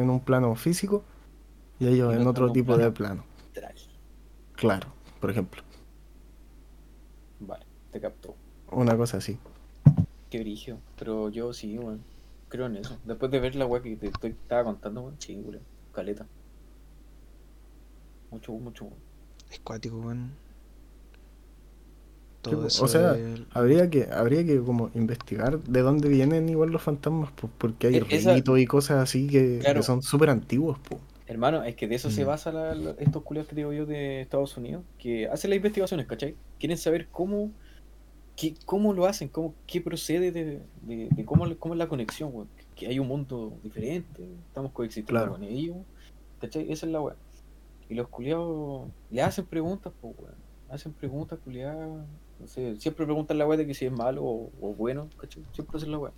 en un plano físico y ellos en otro tipo de plano. Claro, por ejemplo. Vale, te captó. Una cosa así. Qué brillo. Pero yo sí, weón. Creo en eso. Después de ver la weá que te estoy, estaba contando, weón. Sí, weón. Caleta. Mucho, mucho, weón. Es cuático, weón. Todo eso o sea, habría que habría que como investigar de dónde vienen igual los fantasmas, pues, porque hay e ritos y cosas así que, son súper antiguos. Pues. Hermano, es que de eso se mm. basa estos culiados que digo yo de Estados Unidos, que hacen las investigaciones, ¿cachai? Quieren saber cómo qué, cómo lo hacen, cómo, qué procede de, de, cómo, cómo, es la conexión. Que hay un mundo diferente, estamos coexistiendo con ellos, ¿cachai? Esa es la weá. Y los culiados le hacen preguntas, pues, weón. Hacen preguntas, culiadas. No sé, siempre preguntan la weá de que si es malo o, bueno, ¿cachai? Siempre hacen la weá.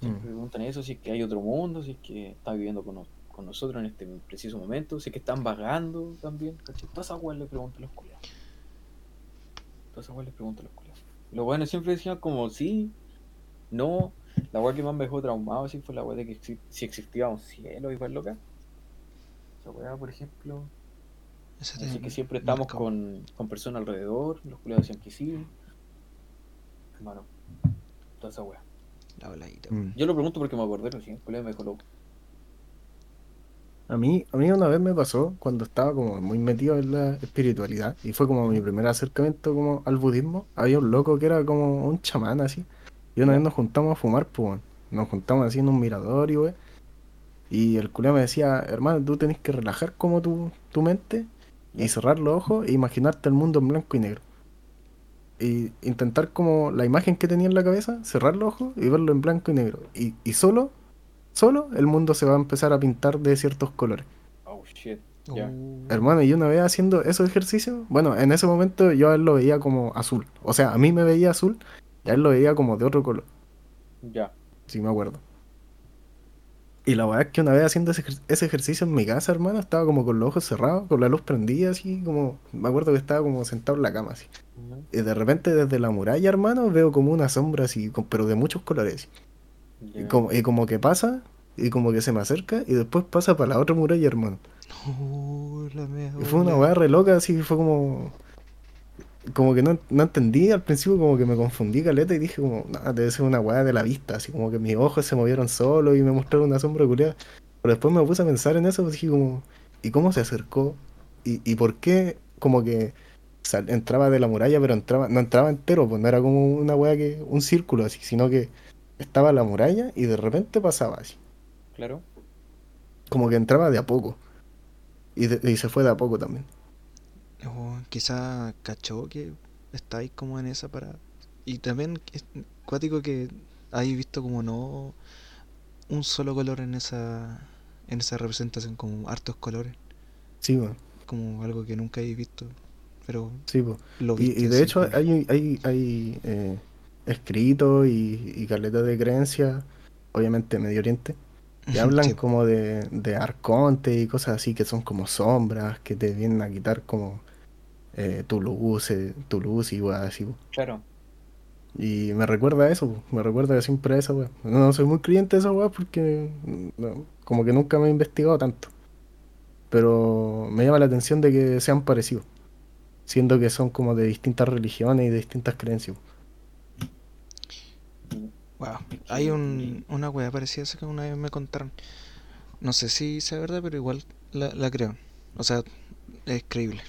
Siempre mm. preguntan eso, si es que hay otro mundo, si es que está viviendo con, con nosotros en este preciso momento, si es que están vagando también, ¿cachai? Todas esas weas le preguntan los culiados. Todas esas weas les preguntan los culiados. Los weones siempre decían como sí, no. La wea que más me dejó traumado así fue la wea de que si existía un cielo igual loca. Esa wea, por ejemplo. Así que siempre estamos con, con personas alrededor, los culiados decían que sí. Hermano, toda esa wea. La mm. Yo lo pregunto porque me acordé recién, el culiado me dejó loco. A mí, a mí una vez me pasó cuando estaba como muy metido en la espiritualidad y fue como mi primer acercamiento como al budismo. Había un loco que era como un chamán así. Y una vez nos juntamos a fumar, pues nos juntamos así en un mirador y wey. Y el culé me decía, hermano, tú tenés que relajar como tu, tu mente y cerrar los ojos e imaginarte el mundo en blanco y negro. Y intentar como la imagen que tenía en la cabeza, cerrar los ojos y verlo en blanco y negro. Y, y solo solo, el mundo se va a empezar a pintar de ciertos colores. Oh, shit. Uh. Hermano, y una vez haciendo esos ejercicios, bueno, en ese momento yo a él lo veía como azul. O sea, a mí me veía azul y a él lo veía como de otro color. Ya. Sí, me acuerdo. Y la verdad es que una vez haciendo ese, ejercicio en mi casa, hermano, estaba como con los ojos cerrados, con la luz prendida, así como. Me acuerdo que estaba como sentado en la cama, así. Y de repente desde la muralla, hermano, veo como una sombra así, pero de muchos colores. Y, como, y como que pasa, y como que se me acerca, y después pasa para la otra muralla, hermano. y fue una weá re loca, así fue como. Como que no, no, entendí al principio, como que me confundí caleta y dije, como, nada, debe ser una weá de la vista, así como que mis ojos se movieron solos y me mostraron una sombra culiada. Pero después me puse a pensar en eso, pues dije, como, ¿y cómo se acercó? ¿Y, y por qué, como que entraba de la muralla, pero entraba no entraba entero, pues no era como una weá que, un círculo así, sino que estaba la muralla y de repente pasaba así. Claro. Como que entraba de a poco. Y, se fue de a poco también. Quizá cachó que estáis como en esa para Y también es cuático que hay visto como no un solo color en esa en esa representación, como hartos colores. Sí, bueno. Como algo que nunca he visto. Pero sí, y, de hecho hay, hay, hay eh, escritos y, y de creencias, obviamente Medio Oriente, que hablan como de, de arconte y cosas así que son como sombras que te vienen a quitar como eh, tu luz, eh, tu luz y weá así. Claro. Y me recuerda a eso, me recuerda que siempre a esa weá. No, soy muy creyente de esa weá porque como que nunca me he investigado tanto. Pero me llama la atención de que sean parecidos, siendo que son como de distintas religiones y de distintas creencias. Wow. Hay un, una wea parecida a que una vez me contaron. No sé si sea verdad, pero igual la, creo. O sea, es creíble.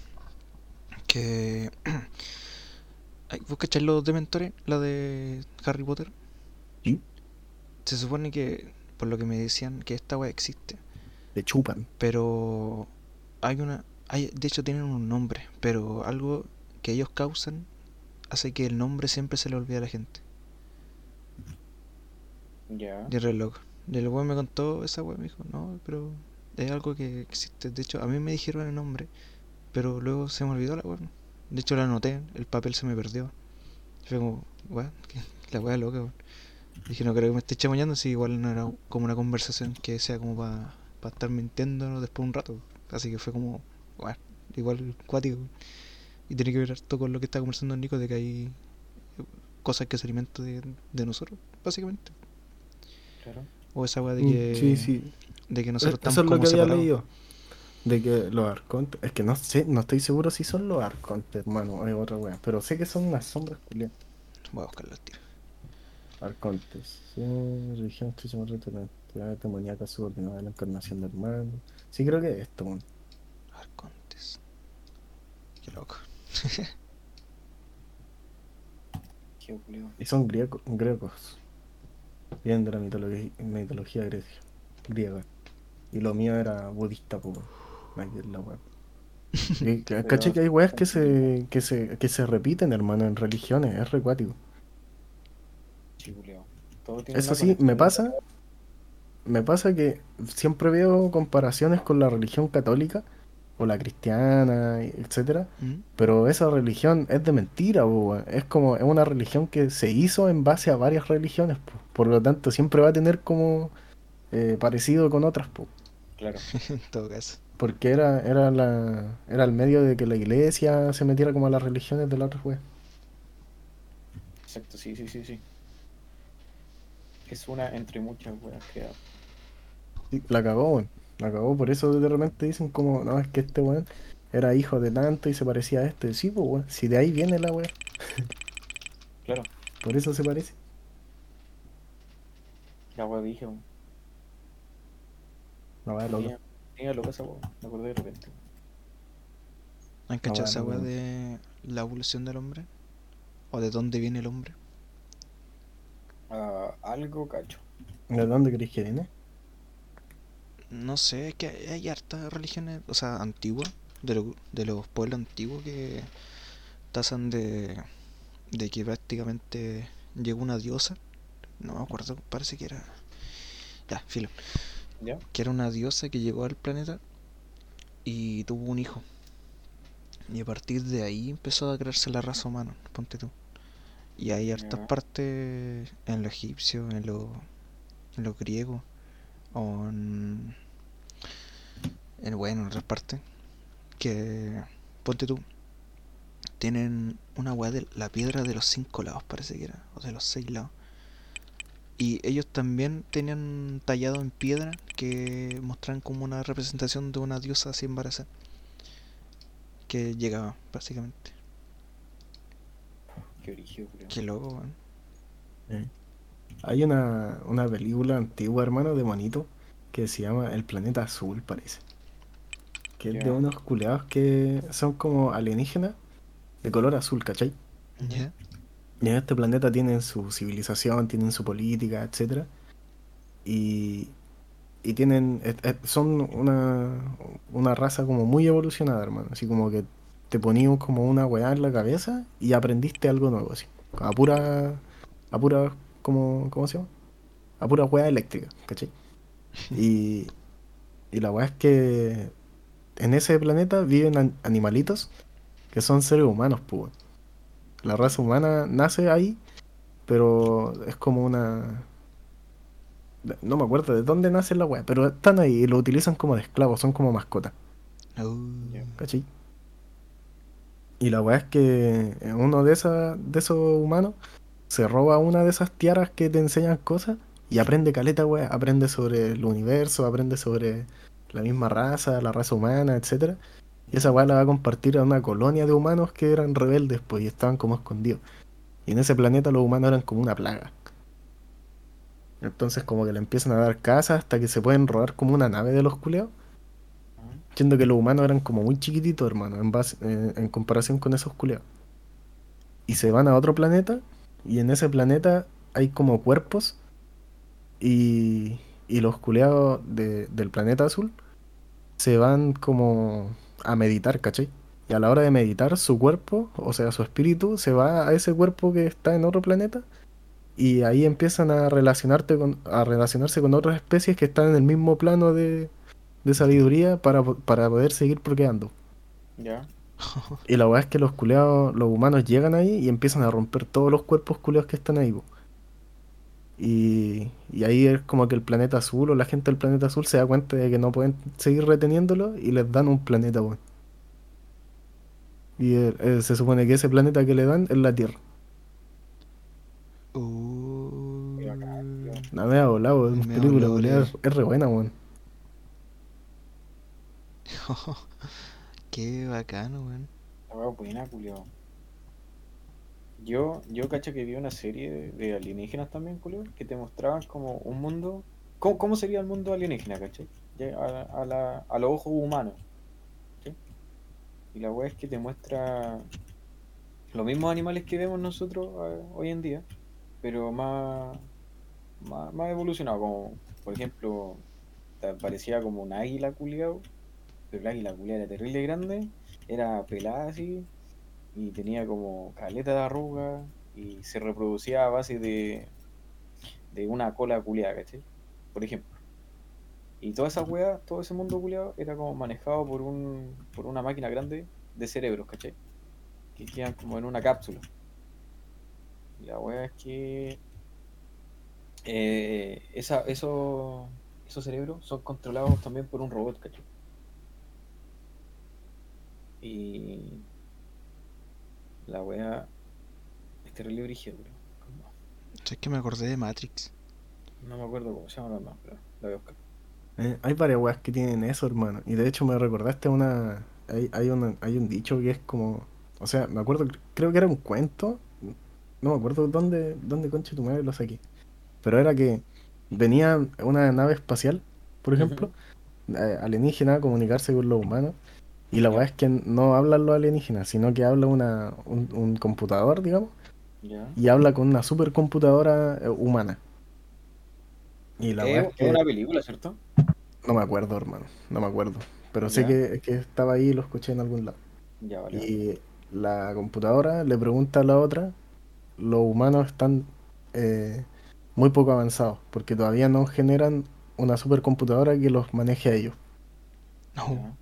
Que. ¿Vos cacháis los dementores? La de Harry Potter. ¿Sí? Se supone que, por lo que me decían, que esta wea existe. De chupan. Pero. Hay una. Hay, de hecho, tienen un nombre. Pero algo que ellos causan hace que el nombre siempre se le olvide a la gente. Ya. Y reloj. Y el weón me contó esa weón, me dijo, no, pero es algo que existe. De hecho, a mí me dijeron el nombre, pero luego se me olvidó la weón. De hecho, la anoté, el papel se me perdió. fue como, weón, la weá loca, weón. Dije, no creo que me esté chamoñando, si igual no era como una conversación que sea como para estar mintiendo después de un rato. Así que fue como, weón, igual cuático. Y tiene que ver todo con lo que está conversando Nico de que hay cosas que se alimentan de, de nosotros, básicamente. O esa weá de mm, que. Sí, sí. De que nosotros Eso estamos es lo como que había separados. leído. De que los arcontes. Es que no sé, no estoy seguro si son los arcontes, hermano, es otra wea. Pero sé que son unas sombras, Julián. Voy a buscarlo al tiro. Arcontes. Sí, religión, la demoníaca subordinada a la encarnación del mal. Sí, creo que es esto, weón. Arcontes. Qué loco. Qué. Y son griego- griegos. Vienen de la mitología, mitología griega. Y lo mío era budista, pues. Ahí es la. Y, ¿Cachai que hay weas que se, que se, que se repiten, hermano, en religiones? Es recuático. Eso sí, me pasa. Me pasa que siempre veo comparaciones con la religión católica o la cristiana, etcétera. ¿Mm? Pero esa religión es de mentira, weón. es como es una religión que se hizo en base a varias religiones, po. por lo tanto siempre va a tener como eh, parecido con otras, po. Claro. en todo caso. Porque era era la era el medio de que la iglesia se metiera como a las religiones de las otras weas. Exacto, sí, sí, sí, sí. Es una entre muchas weas que Sí, La cagó, weón. La cagó, por eso de repente dicen como, no, es que este weón era hijo de tanto y se parecía a este. Sí, pues weón, si de ahí viene la wea, Claro, por eso se parece. la wea dije, weón. La wea loca. Tenía, loca esa me acordé de repente. ¿Han cachado esa weá de la evolución del hombre? ¿O de dónde viene el hombre? Ah, algo cacho. ¿De dónde crees que viene? No sé, es que hay, hay hartas religiones, o sea, antiguas, de, lo- de los pueblos antiguos que tasan de, de que prácticamente llegó una diosa. No me acuerdo, parece que era. Ya, filo. ¿Ya? Que era una diosa que llegó al planeta y tuvo un hijo. Y a partir de ahí empezó a crearse la raza humana, ponte tú. Y hay hartas partes en lo egipcio, en lo, en lo griego, o en, en, bueno, en otras partes, que, ponte tú, tienen una weá de la piedra de los cinco lados, parece que era, o de los seis lados. Y ellos también tenían tallado en piedra que mostraban como una representación de una diosa así embarazada. Que llegaba, básicamente. Qué origen. Qué loco, weón. Eh. Hay una, una película antigua, hermano, de monito, que se llama El Planeta Azul, parece. Que es de unos culeados que son como alienígenas de color azul, ¿cachai? ¿Ya? Y en este planeta tienen su civilización, tienen su política, etcétera. Y, y tienen, son una, una raza como muy evolucionada, hermano. Así como que te ponían como una weá en la cabeza y aprendiste algo nuevo, así. A pura, a pura, como, ¿cómo se llama? A pura weá eléctrica, ¿cachai? Y, y la weá es que en ese planeta viven an- animalitos que son seres humanos, pues. La raza humana nace ahí, pero es como una... No me acuerdo de dónde nace la weá, pero están ahí y lo utilizan como de esclavos, son como mascotas. ¿cachai? Y la weá es que uno de, esas de esos humanos se roba una de esas tiaras que te enseñan cosas y aprende caleta, weá, aprende sobre el universo, aprende sobre la misma raza, la raza humana, etcétera. Y esa weá la va a compartir a una colonia de humanos que eran rebeldes, pues, y estaban como escondidos. Y en ese planeta los humanos eran como una plaga. Entonces como que le empiezan a dar casa hasta que se pueden robar como una nave de los culeos. Siendo que los humanos eran como muy chiquititos, hermano, en base, en comparación con esos culeos. Y se van a otro planeta, y en ese planeta hay como cuerpos, y, y los culeados de- del planeta azul se van como a meditar, ¿cachai? Y a la hora de meditar, su cuerpo, o sea, su espíritu, se va a ese cuerpo que está en otro planeta, y ahí empiezan a relacionarte con, a relacionarse con otras especies que están en el mismo plano de, de sabiduría para, para poder seguir procreando. Ya. Y la verdad es que los culeados, los humanos llegan ahí y empiezan a romper todos los cuerpos culeados que están ahí. Y, y ahí es como que el planeta azul o la gente del planeta azul se da cuenta de que no pueden seguir reteniéndolo y les dan un planeta, weón. Y eh, se supone que ese planeta que le dan es la Tierra. uh, tío. La mea volado, es una Me película, es, es re buena, weón. Qué bacano, weón. La weá buena, culiao. Yo, yo cacho que vi una serie de, alienígenas también, culiao, que te mostraban como un mundo. ¿Cómo, cómo sería el mundo alienígena, cachai? Ya, A, a, la, a los ojos humanos. Y la weá es que te muestra los mismos animales que vemos nosotros eh, hoy en día, pero más, más, más evolucionado, como por ejemplo, parecía como un águila culiao, pero el águila culiao era terrible grande, era pelada así, y tenía como caleta de arruga, y se reproducía a base de, de una cola culiada, ¿cachai? Por ejemplo. Y toda esa weá, todo ese mundo culiado era como manejado por un por una máquina grande de cerebros, ¿cachai? Que quedan como en una cápsula. Y la weá es que eh, esa, eso, esos cerebros son controlados también por un robot, ¿cachai? Y la weá es terrible brígido, Es que me acordé de Matrix. No me acuerdo cómo se llama la más, pero la voy a buscar. Eh, hay varias weas que tienen eso, hermano. Y de hecho me recordaste una. Hay, hay, una- hay un dicho que es como. O sea, me acuerdo, creo que era un cuento. No me acuerdo dónde, dónde concha tu madre lo saqué. Pero era que venía una nave espacial, por ejemplo, eh, alienígena a comunicarse con los humanos. Y la weá es que no hablan los alienígenas, sino que habla una, un, un computador, digamos, y habla con una supercomputadora eh, humana. Y la Es que. una película, ¿cierto? No me acuerdo, hermano, no me acuerdo. Pero sé que, que estaba ahí y lo escuché en algún lado. Vale. Y la computadora le pregunta a la otra, los humanos están eh, muy poco avanzados, porque todavía no generan una supercomputadora que los maneje a ellos. No.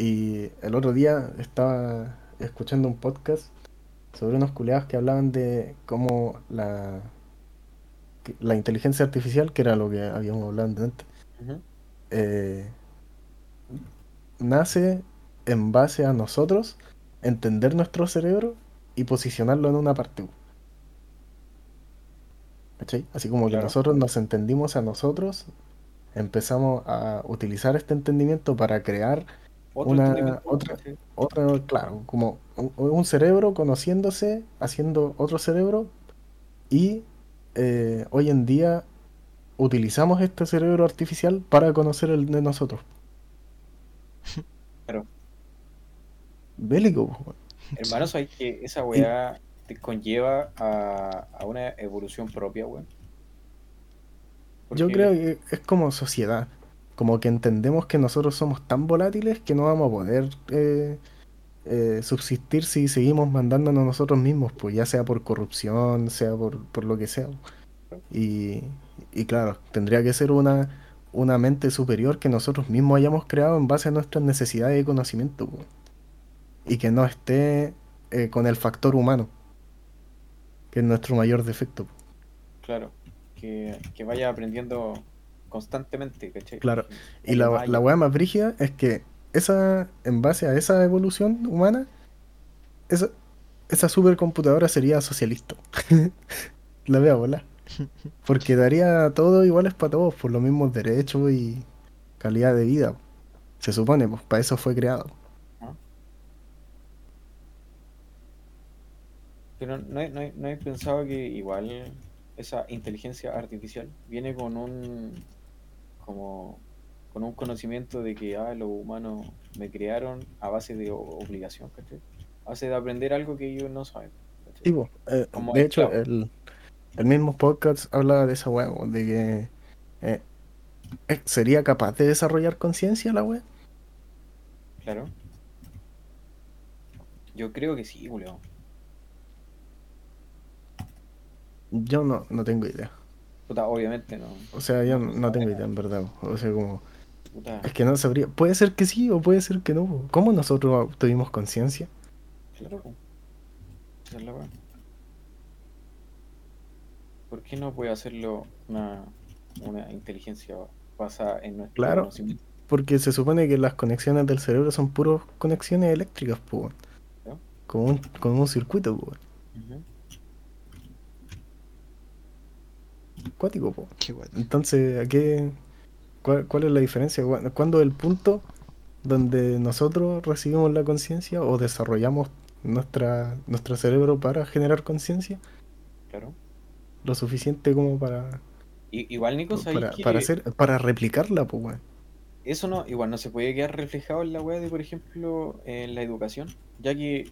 Y el otro día estaba escuchando un podcast sobre unos culeados que hablaban de cómo la, la inteligencia artificial, que era lo que habíamos hablado antes, eh, nace en base a nosotros entender nuestro cerebro y posicionarlo en una parte. ¿Cachai? Así como que nosotros nos entendimos a nosotros, empezamos a utilizar este entendimiento para crear Otro Una- otra- otro, claro, como un, un cerebro conociéndose, haciendo otro cerebro y eh, hoy en día utilizamos este cerebro artificial para conocer el de nosotros. Claro. Bélico, po, Hermano, ¿sabes que esa weá te conlleva a, a una evolución propia, weón? Yo creo que es como sociedad, como que entendemos que nosotros somos tan volátiles que no vamos a poder eh, eh, subsistir si seguimos mandándonos nosotros mismos, pues ya sea por corrupción, sea por, por lo que sea. Y, y claro, tendría que ser una, una mente superior que nosotros mismos hayamos creado en base a nuestras necesidades de conocimiento, pues. Y que no esté eh, con el factor humano, que es nuestro mayor defecto. pues. Claro, que, que vaya aprendiendo constantemente, ¿cachai? Claro. Y la, la weá más brígida es que esa, en base a esa evolución humana, esa, esa supercomputadora sería socialista. La veo volar. Porque daría todo iguales para todos, por los mismos derechos y calidad de vida. Se supone, pues para eso fue creado. Pero no no, he, no he pensado que igual esa inteligencia artificial viene con un como con un conocimiento de que ah, los humanos me crearon a base de obligación, ¿cachai? A base de aprender algo que ellos no saben. eh, Como de hecho, el, el mismo podcast hablaba de esa weá, de que eh, eh, sería capaz de desarrollar conciencia la weá. Claro. Yo creo que sí, Julio. Yo no, no tengo idea. Puta, obviamente no. O sea, yo No, no, no no tengo idea en verdad. O sea, como... Puta, Es que no sabría. Puede ser que sí o puede ser que no. ¿Cómo nosotros tuvimos conciencia? claro. ¿Por qué no puede hacerlo una, una inteligencia basada en nuestro Claro. conocimiento? Porque se supone que las conexiones del cerebro son puras conexiones eléctricas, weón. ¿Ya? Con un, con un circuito. Ujú. Cuático, po. Qué. Entonces, ¿a qué? ¿Cuál, cuál es la diferencia? ¿Cuá- ¿Cuándo es el punto donde nosotros recibimos la conciencia o desarrollamos nuestra, nuestro cerebro para generar conciencia, Claro. lo suficiente como para, igual, Nico, ¿sabéis para, que para hacer, para replicarla, pues, weón. eso no, igual no se puede quedar reflejado en la web de, por ejemplo, en la educación, ya que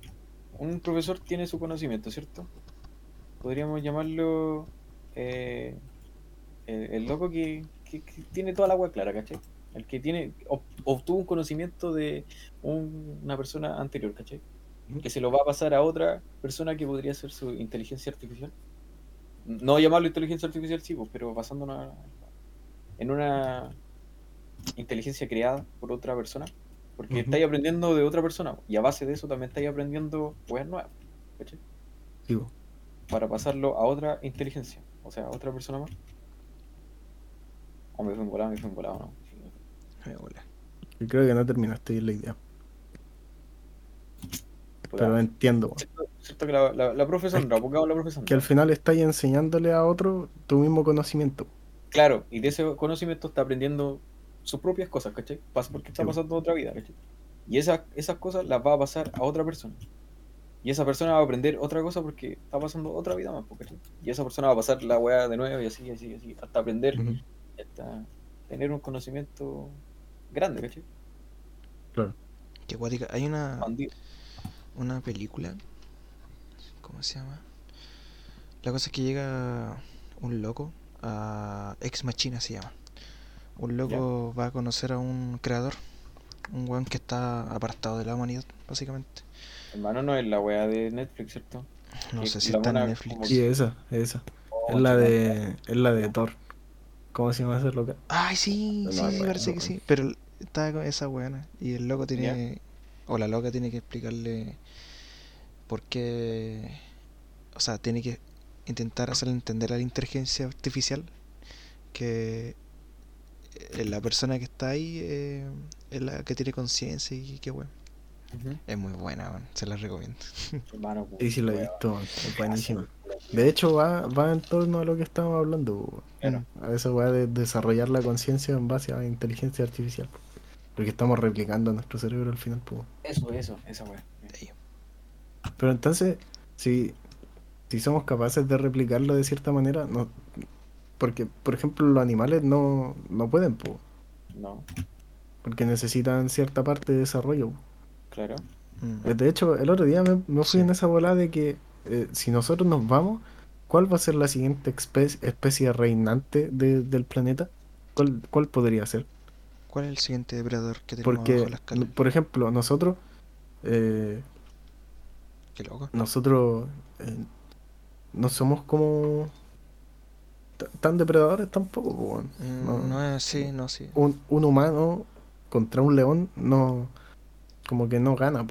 un profesor tiene su conocimiento, ¿cierto? Podríamos llamarlo eh, el, el loco que, que- que tiene toda la web clara, ¿cachai? El que tiene ob- obtuvo un conocimiento de un- una persona anterior, ¿cachai? Que se lo va a pasar a otra persona que podría ser su inteligencia artificial. No llamarlo inteligencia artificial, sí, pues, pero basándonos en una inteligencia creada por otra persona. Porque Ujú. estáis aprendiendo de otra persona. Y a base de eso también estáis aprendiendo weas nuevas. ¿cachai? Sí, po. Para pasarlo a otra inteligencia. O sea, a otra persona más. O me fue en volado, me fue en volado, ¿no? Me fue- creo que no terminaste bien la idea. Pero entiendo. Cierto, que la, la, la profesora, Es pongamos la profesora. Que al final estás enseñándole a otro tu mismo conocimiento. Claro, y de ese conocimiento está aprendiendo sus propias cosas, ¿cachai? Pasa porque está pasando otra vida, ¿cachai? Y esas, esas cosas las va a pasar a otra persona. Y esa persona va a aprender otra cosa porque está pasando otra vida más, ¿cachai? Y esa persona va a pasar la weá de nuevo y así, así, así, hasta aprender, hasta tener un conocimiento grande, ¿cachai? Claro. Qué guática. Hay una, una película. ¿Cómo se llama? La cosa es que llega un loco a Ex Machina se llama. Un loco va a conocer a un creador. Un weón que está apartado de la humanidad, básicamente. Hermano, no es la weá de Netflix, ¿cierto? No sé si está en buena Netflix. Sí, esa, esa. Oh, Es la de. Es la de Thor. ¿Cómo se llama ese loca? Ay, sí, No sí, me acuerdo, parece que sí. Pero está con esa weona. Y el loco tiene. O la loca tiene que explicarle por qué. O sea, tiene que intentar hacerle entender a la inteligencia artificial que eh, la persona que está ahí eh, es la que tiene conciencia y qué Es muy buena. Se la recomiendo. Sí, sí, la he visto. Es buenísima. De hecho, va, va en torno a lo que estábamos hablando. Claro. A esa weá de desarrollar la conciencia en base a inteligencia artificial. Porque estamos replicando nuestro cerebro al final. pues. Eso, eso, esa weá. Pero entonces, si, si somos capaces de replicarlo de cierta manera, no, porque, por ejemplo, los animales no, no pueden, po, No, porque necesitan cierta parte de desarrollo. po. Claro. Mm. De hecho, el otro día me, me fui Sí. en esa volada de que eh, si nosotros nos vamos, ¿cuál va a ser la siguiente espe- especie reinante de- del planeta? ¿Cuál, cuál podría ser? ¿Cuál es el siguiente depredador que tenemos Porque, abajo la escala? por ejemplo, nosotros, eh, Qué loco. nosotros eh, no somos como tan depredadores tampoco. po, weón. Mm, No. no es, sí, no, sí. Un, un humano contra un león no, como que no gana.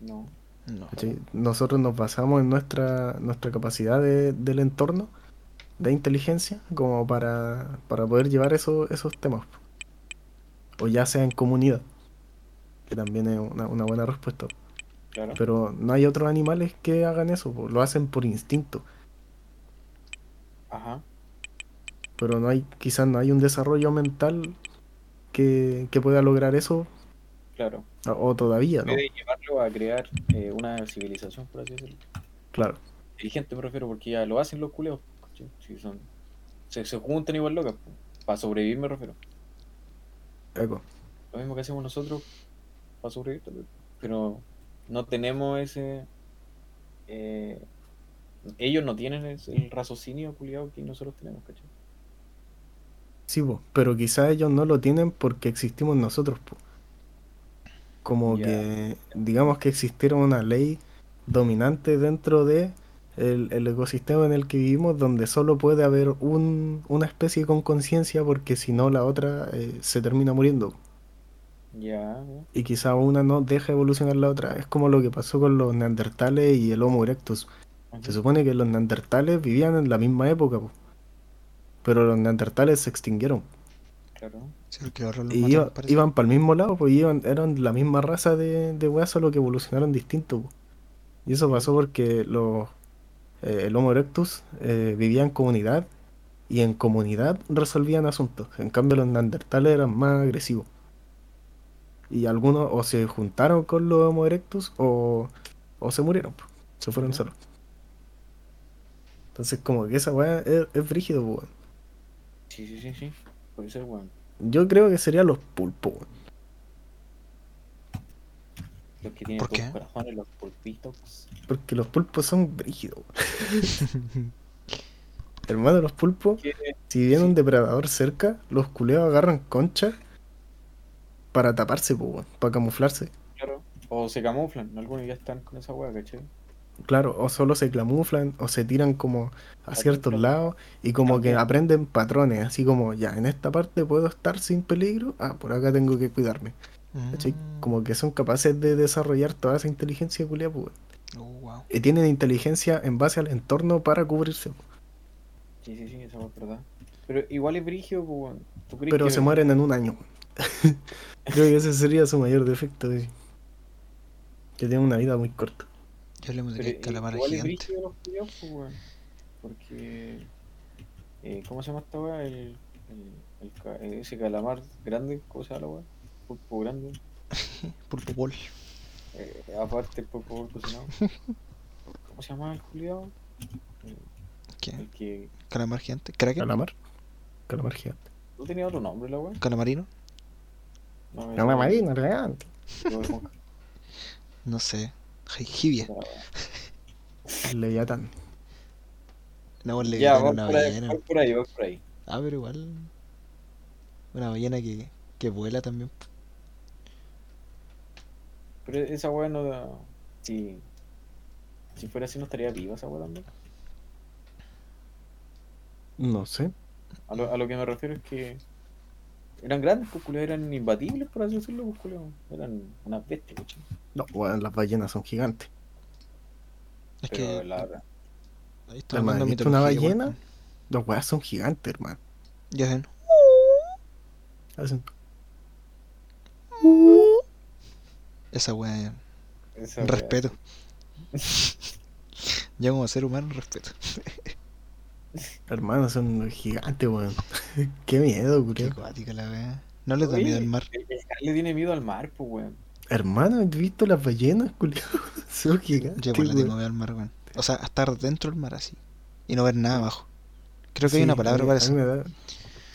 No. No. Nosotros nos basamos en nuestra, nuestra capacidad de- del entorno, de inteligencia, como para, para poder llevar eso- esos temas. O ya sea en comunidad, que también es una, una buena respuesta. Claro. Pero no hay otros animales que hagan eso, po, lo hacen por instinto. Ajá. Pero no hay, quizás no hay un desarrollo mental que, que pueda lograr eso, Claro. o, o todavía, ¿no? Puede llevarlo a crear eh, una civilización, por así decirlo. Claro, Inteligente me refiero, porque ya lo hacen los culeos. Si son... se, se juntan igual locas. Para sobrevivir me refiero. eco. Lo mismo que hacemos nosotros para sobrevivir. Pero no tenemos ese... eh, ellos no tienen el raciocinio culiado que nosotros tenemos, ¿cachai? Sí, po, pero quizás ellos no lo tienen porque existimos nosotros, po. Como que, digamos que existiera una ley dominante dentro de el, el ecosistema en el que vivimos, donde solo puede haber un, una especie con conciencia, porque si no la otra eh, se termina muriendo. Ya. Y quizá una no deja evolucionar la otra. Es como lo que pasó con los neandertales y el Homo erectus. Se supone que los neandertales vivían en la misma época, po. pero los neandertales se extinguieron. Claro. Sí, porque ahora los Y iba- iban para el mismo lado, pues iban, eran la misma raza de, de weas, solo que evolucionaron distinto. po. Y eso pasó porque los, eh, el Homo erectus eh, vivía en comunidad y en comunidad resolvían asuntos. En cambio, los neandertales eran más agresivos. Y algunos o se juntaron con los Homo erectus o, o se murieron, po. se fueron solos. Entonces, como que esa weá es, es brígido, po, weón. Sí, sí, sí, sí. Puede ser, weón. Yo creo que serían los pulpos, weón. Los que tienen ¿Por dos qué? corazones, los pulpitos. Porque los pulpos son brígidos. Hermano, los pulpos, si viene Sí. un depredador cerca, los culeos agarran concha para taparse, po, weón, para camuflarse. Claro. O se camuflan. Algunos ya están con esa weá, ¿cachai? Claro, o solo se camuflan o se tiran como a ciertos lados y como que aprenden patrones, así como ya, en esta parte puedo estar sin peligro, ah, por acá tengo que cuidarme. Mm. Como que son capaces de desarrollar toda esa inteligencia culia, pues. Oh, wow. Y tienen inteligencia en base al entorno para cubrirse, po. Sí, sí, sí, weá es verdad. Pero igual es brígido, pues, weón. ¿Tú crees pero se mueren en un año. Creo que ese sería su mayor defecto, sí. que tienen una vida muy corta. Ya hablemos de Pero que calamar es gigante. brígido los pues, weón. Porque. eh, ¿Cómo se llama esta weá? El, el, el eh, ese calamar grande, ¿cómo se llama la weá? Pulpo grande. Pulpo Ball. Eh, aparte el pulpo bol cocinado. ¿Cómo se llama el culiado? ¿Qué? El que. ¿Calamar gigante? ¿Kraken? Calamar. Calamar gigante. ¿No tenía otro nombre la weá? ¿Calamarino? No, esa Calamar weá- marino, gigante. No sé. Jibia. esa weá. Leviatán. No, le Ya, una por, ahí, ballena. va por ahí, por ahí. Ah, pero igual. Una ballena que, que vuela también. Pero esa weá no da. Si. Si fuera así, no estaría viva esa weá también. No sé. A lo, a lo que me refiero es que. Eran grandes, pues eran imbatibles, por así decirlo, pues. Eran unas bestias, ¿cachai? No, bueno, las ballenas son gigantes. Es Pero que. la. Ahí está Hermano, hablando ¿viste una ballena? weón. Los weas son gigantes, hermano. Ya ven. Hacen- Esa wea. esa weá. Respeto. Ya como ser humano, respeto. Hermano, son gigantes, weón. Qué miedo, Qué culiao. acuática la wea. No les da miedo el mar. El, le tiene miedo al mar, pues weón. Hermano, ¿has visto las ballenas, culiao? Son gigantes, Yo le tengo miedo al mar, weón. O sea, estar dentro del mar así. Y no ver nada abajo. Creo que hay Sí, una a palabra para eso. me da-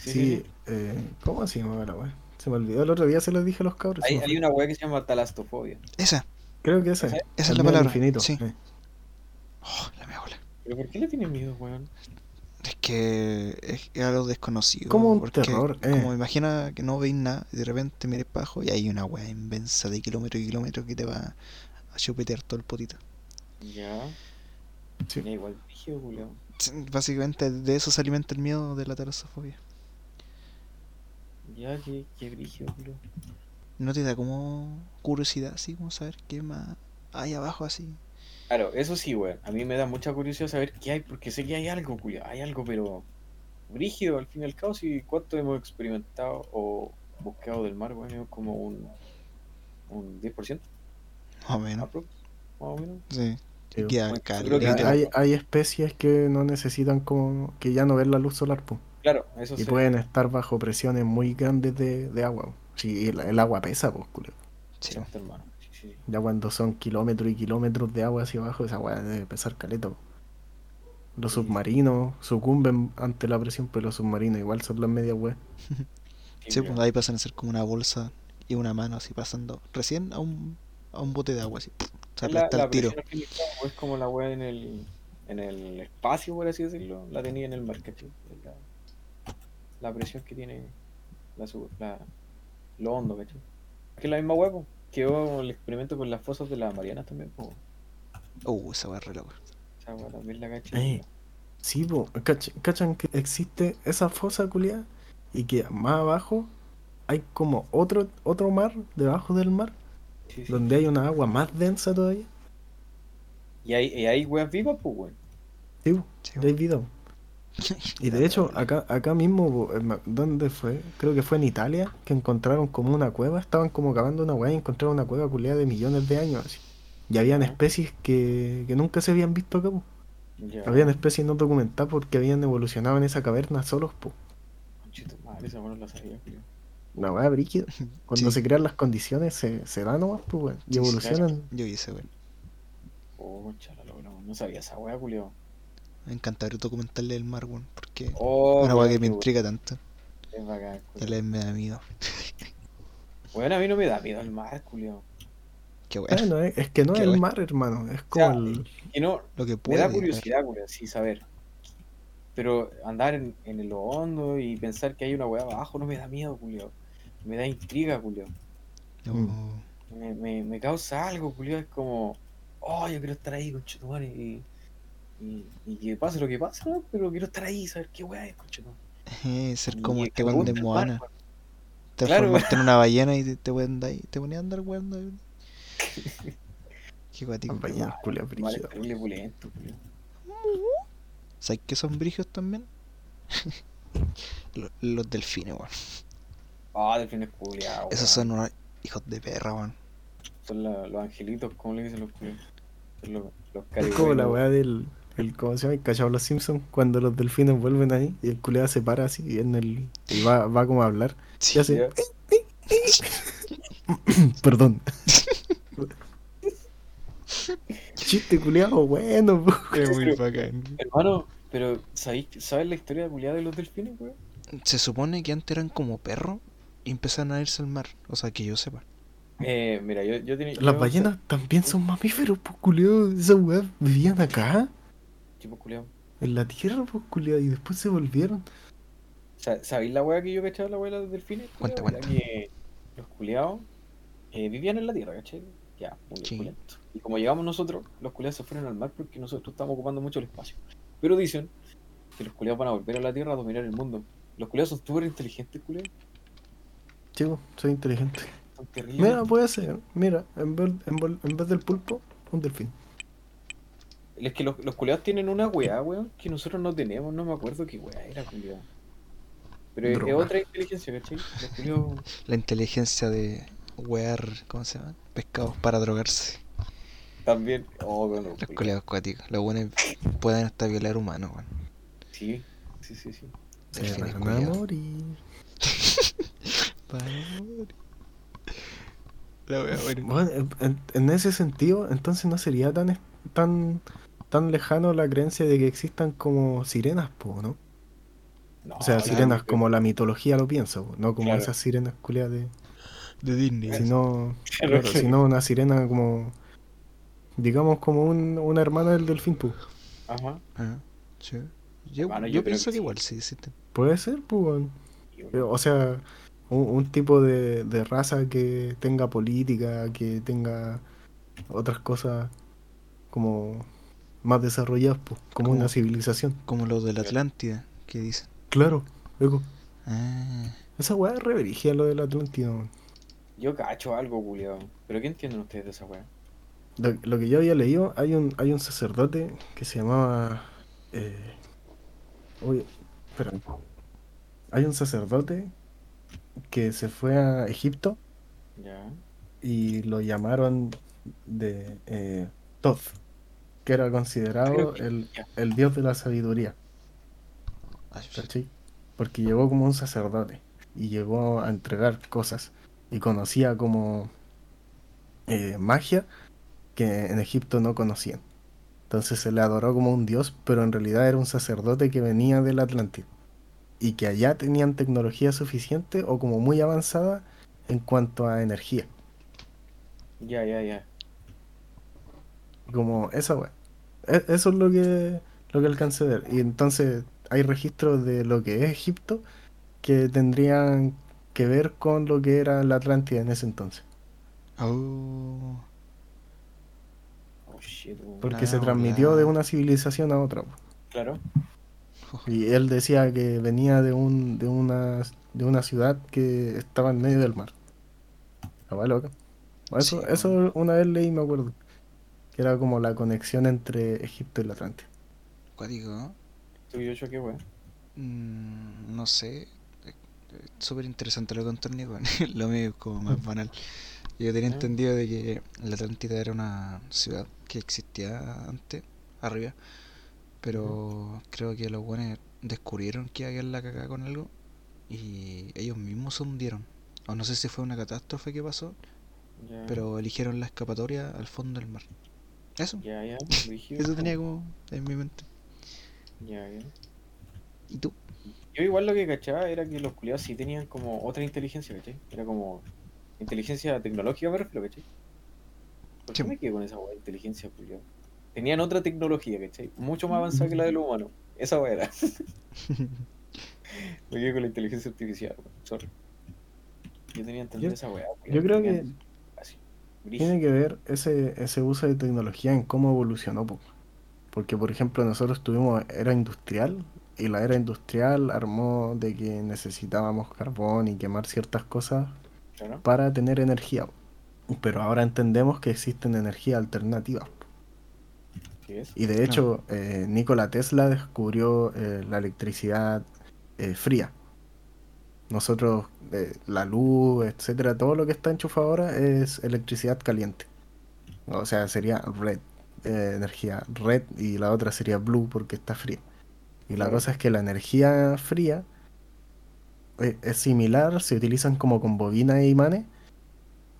Sí, Sí, eh, ¿cómo se llama la? Se me olvidó el otro día, se los dije a los cabros. Hay, me hay una weá que se llama talastofobia. Esa. Creo que esa. Esa- esa es la al palabra, Infinito. sí. eh. Oh, la bola. ¿Pero por qué le tiene miedo, weón? Es que es, es algo desconocido. Como un porque terror, eh. Como imagina que no veis nada y de repente mires para abajo y hay una wea inmensa de kilómetros y kilómetros que te va a chupetear todo el potito. Ya. Sí. Ya igual culiao. Sí, Básicamente de eso se alimenta el miedo de la terasofobia. Ya, qué, qué brígido, culiao. ¿No te da como curiosidad así, como saber qué más hay abajo así? Claro, eso sí, weón. A mí me da mucha curiosidad saber qué hay, porque sé que hay algo, culiao. Hay algo, pero. Brígido, al fin y al cabo, y cuánto hemos experimentado o buscado del mar, weón, es como un. Un 10%, Más o menos. más o menos. Sí. Sí, Queda bueno, creo que hay, hay especies que no necesitan como que ya no ven la luz solar, po, Claro, eso y sí. pueden estar bajo presiones muy grandes de, de agua. Sí, el, el agua pesa, pues, culiao. Sí. Hermano. Sí. Ya cuando son kilómetros y kilómetros de agua hacia abajo, esa agua debe pesar caleta. po. Los Sí. submarinos sucumben ante la presión, pero los submarinos igual son las medias weas. Sí, pues ahí pasan a ser como una bolsa y una mano así pasando recién a un, a un bote de agua así. ¡pum! Se Es la, la el tiro. es como la weá en el, en el espacio, por así decirlo, la tenía en el mar, ¿cachai? Es La, la presión que tiene la, sub- la, lo hondo, ¿cachai? Que es la misma po. Quedó el experimento con las fosas de las Marianas también, po. Uh, esa es re loca. Esa weá también la cachai. Eh, Sí, po, cach- cachan que existe esa fosa culiada y que más abajo hay como otro, otro mar debajo del mar, Sí, sí. donde hay una agua más densa todavía. Y hay, y hay weas vivas, pues, weón. Sí, po, Sí, hay video. Y de hecho, acá, acá mismo, ma- ¿dónde fue? Creo que fue en Italia, que encontraron como una cueva, estaban como cavando una weá y encontraron una cueva culiada de millones de años así. Y habían especies que, que nunca se habían visto acá, po. Ya. Habían especies no documentadas porque habían evolucionado en esa caverna solos, po. Madre, esa la sabía. Una weá brígida. Cuando Sí. se crean las condiciones se, se da nomás, pues weón. Y Sí, sí, evolucionan. Yo hice, weón. Oh, chala, no, no sabía esa weá, culiao. Me encantaría un documental del mar, weón. Porque Oh, una weá que me intriga tanto. Es bacán, culiao. vez me da miedo. Bueno, a mí no me da miedo el mar, culiao. Qué bueno. Bueno, es, es que no Qué es el mar, hermano. Es como sea, el. Y no, Lo que me puede. da curiosidad, culiao, sí, saber. Pero andar en, en lo hondo y pensar que hay una weá abajo no me da miedo, culiao. Me da intriga, culiao. Mm. Me, me, me causa algo, culiao. Es como, oh, yo quiero estar ahí, conchetumare. Y, y, y que pase lo que pase, ¿no? Pero quiero estar ahí, saber qué weá es. Eh, ser Y como que este weón de Moana. Transformarte Claro. en una ballena y te, te pueden dar te ponían a andar weón. Qué pulento, culiao. ¿Sabes qué son brigios también? los, los delfines, weón. Ah, delfines culiados. Esos son unos hijos de perra, weón. Son la- los angelitos, como le dicen los culiados. Son los, los Es como la weá del. El, ¿Cómo se llama? El cachado los Simpsons. Cuando los delfines vuelven ahí y el culeado se para así y, en el, y va, va como a hablar. Y hace. Ya. Perdón. Chiste culeado, bueno. po. Es muy Pero- bacán. Hermano, pero ¿sabéis, ¿sabes la historia culiada de los delfines, weón? Se supone que antes eran como perros y empezaron a irse al mar. O sea, que yo sepa. Eh, mira, yo, yo tenía. Las yo- ballenas también son mamíferos, pues culeado. Esas weas vivían acá, Tipo culiado. en la tierra, pues culeado. Y después se volvieron. Sa- ¿Sabéis la weá que yo cachaba la weá de los delfines? Cuenta, cuenta. Que los culiados eh, vivían en la tierra, ¿cachai? Ya, muy Sí. Y como llegamos nosotros, los culiados se fueron al mar porque nosotros estamos ocupando mucho el espacio. Pero dicen que los culiados van a volver a la tierra a dominar el mundo. Los culiados son súper inteligentes, culiados. Chico, soy inteligente. Son terribles. Mira, puede ser. Mira, en vez, en vez del pulpo, un delfín. Es que los, los culiados tienen una weá, weón, que nosotros no tenemos, no me acuerdo qué weá era, culiado. Pero es- otra inteligencia, ¿cachai? Culiados. La inteligencia de wear, ¿cómo se llama? Pescados para drogarse. También. Oh, bueno, Los colegas acuáticos. Los buenos pueden hasta violar humanos, weón. Sí, sí, sí, sí. Se Delfines van a culiados. morir. Para morir. La wea, bueno. Bueno, en, ese sentido, entonces no sería tan, tan lejano la creencia de que existan como sirenas, po, ¿no? No, O sea, claro, sirenas como la mitología lo piensa, po, no como Claro. esas sirenas culiadas de... De Disney. Sino, Claro, claro, que- sino una sirena como... Digamos como un- una hermana del delfín, po. Ajá. Ah, sí. Yo, Hermano, yo, pienso que que, sí. igual sí existen. Puede ser, pues, bueno, O sea, un, un tipo de, de raza que tenga política, que tenga otras cosas como más desarrolladas, pues, como Como- una civilización. Como los de la Atlántida, que dicen. Claro, loco. Ah, Esa weá es reverigía lo del Atlántico. weón. Yo cacho algo, culiado. ¿Pero qué entienden ustedes de esa weá? Lo, lo que yo había leído, hay un, hay un sacerdote que se llamaba. Eh, uy, espera. Hay un sacerdote que se fue a Egipto Ya. y lo llamaron de eh, que era considerado que- el, el dios de la sabiduría, ah, ¿cachai? Porque llegó como un sacerdote y llegó a entregar cosas y conocía como eh, magia que en Egipto no conocían. Entonces se le adoró como un dios, pero en realidad era un sacerdote que venía del Atlántico y que allá tenían tecnología suficiente o como muy avanzada en cuanto a energía. Ya, ya, ya. Como esa weá. E- Eso es lo que, lo que alcancé a ver. Y entonces hay registros de lo que es Egipto que tendrían que ver con lo que era la Atlántida en ese entonces. Oh, Oh shit. Porque Ah, se transmitió de una civilización a otra. Claro. Y él decía que venía de un, de una, de una ciudad que estaba en medio del mar. La weá loca. Eso, Sí, eso una vez leí, me acuerdo. Que era como la conexión entre Egipto y la Atlántida. cuático, ¿no? ¿Tú y yo qué weá? Mm, no sé. eh, eh, Súper interesante lo que contó el Nico. Lo mío es como más banal. Yo tenía entendido de que la Atlántida era una ciudad que existía antes, arriba. Pero creo que los buenos descubrieron que iba a quedar la cagada con algo. Y ellos mismos se hundieron. o no sé si fue una catástrofe que pasó, pero eligieron la escapatoria al fondo del mar. Eso, Ya, ya. brígido. eso tenía como en mi mente. Ya, ya. ¿Y tú? Yo igual lo que cachaba era que los culiados sí tenían como otra inteligencia, ¿cachai? Era como inteligencia tecnológica, me refiero, ¿cachai? ¿Por qué Sí. me quedé con esa weá de inteligencia, culiado? Tenían otra tecnología, ¿cachai? Mucho más avanzada que la de los humanos. Esa weá era. me quedé con la inteligencia artificial, weón. Sorry. Yo tenía entendido esa weá. Yo creo que. Tiene que ver ese, ese uso de tecnología en cómo evolucionó. po. Porque, por ejemplo, nosotros tuvimos era industrial y la era industrial armó de que necesitábamos carbón y quemar ciertas cosas Claro. para tener energía. Pero ahora entendemos que existen energías alternativas. Y de hecho, eh, Nikola Tesla descubrió eh, la electricidad eh, fría. Nosotros, eh, la luz, etcétera, todo lo que está enchufado ahora es electricidad caliente. O sea, sería red, eh, energía red, y la otra sería blue porque está fría. Y la cosa es que la energía fría eh, es similar, se utilizan como con bobinas e imanes,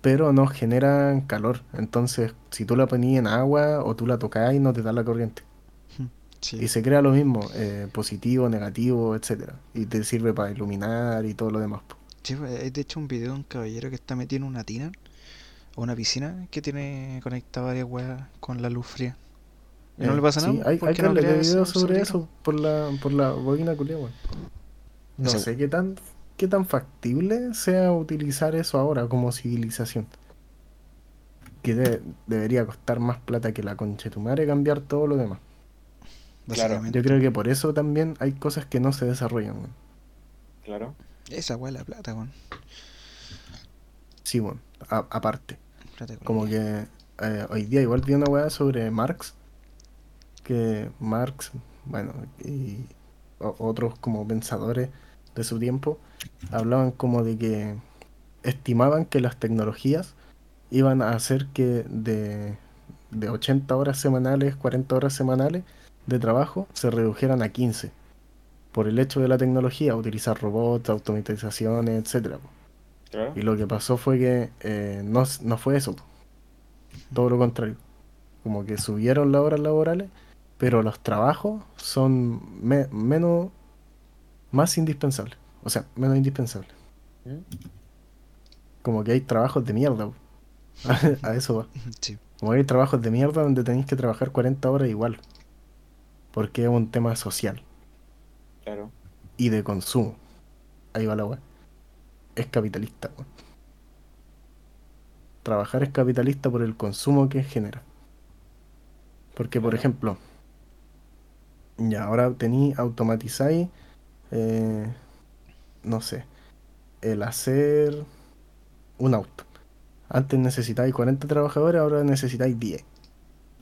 pero no generan calor. Entonces, si tú la ponías en agua o tú la tocas y no te da la corriente. Sí. Y se crea lo mismo, eh, positivo, negativo, etcétera. Y te sirve para iluminar y todo lo demás. Sí, pues, hay de hecho un video de un caballero que está metido en una tina o una piscina que tiene conectada varias weas con la luz fría. Y no Eh, le pasa sí, nada. hay, hay porque no ese- sobre eso por la, por la bobina culia, weón. No sé qué tan, qué tan factible sea utilizar eso ahora como civilización. Que de- debería costar más plata que la concha de tu madre cambiar todo lo demás. Básicamente. Yo creo que por eso también hay cosas que no se desarrollan, weón. Claro. Esa es la plata, weón. Sí, bueno, a- aparte. Como que eh, hoy día igual vi una weá sobre Marx, que Marx, bueno, y otros como pensadores de su tiempo, hablaban como de que estimaban que las tecnologías iban a hacer que de, de 80 horas semanales, 40 horas semanales de trabajo se redujeran a 15 por el hecho de la tecnología, utilizar robots, automatizaciones, etcétera. Claro. Y lo que pasó fue que eh, no, no fue eso, todo lo contrario. Como que subieron las horas laborales, pero los trabajos son me- menos, más indispensables. O sea, menos indispensables. ¿Mm? Como que hay trabajos de mierda. A eso va. Sí. Como que hay trabajos de mierda donde tenéis que trabajar 40 horas igual. Porque es un tema social Claro. y de consumo. Ahí va la weá. Es capitalista, weón. Trabajar es capitalista por el consumo que genera. Porque, por ejemplo, ya ahora tení, automatizáis, eh, no sé, el hacer un auto. Antes necesitáis 40 trabajadores, ahora necesitáis 10.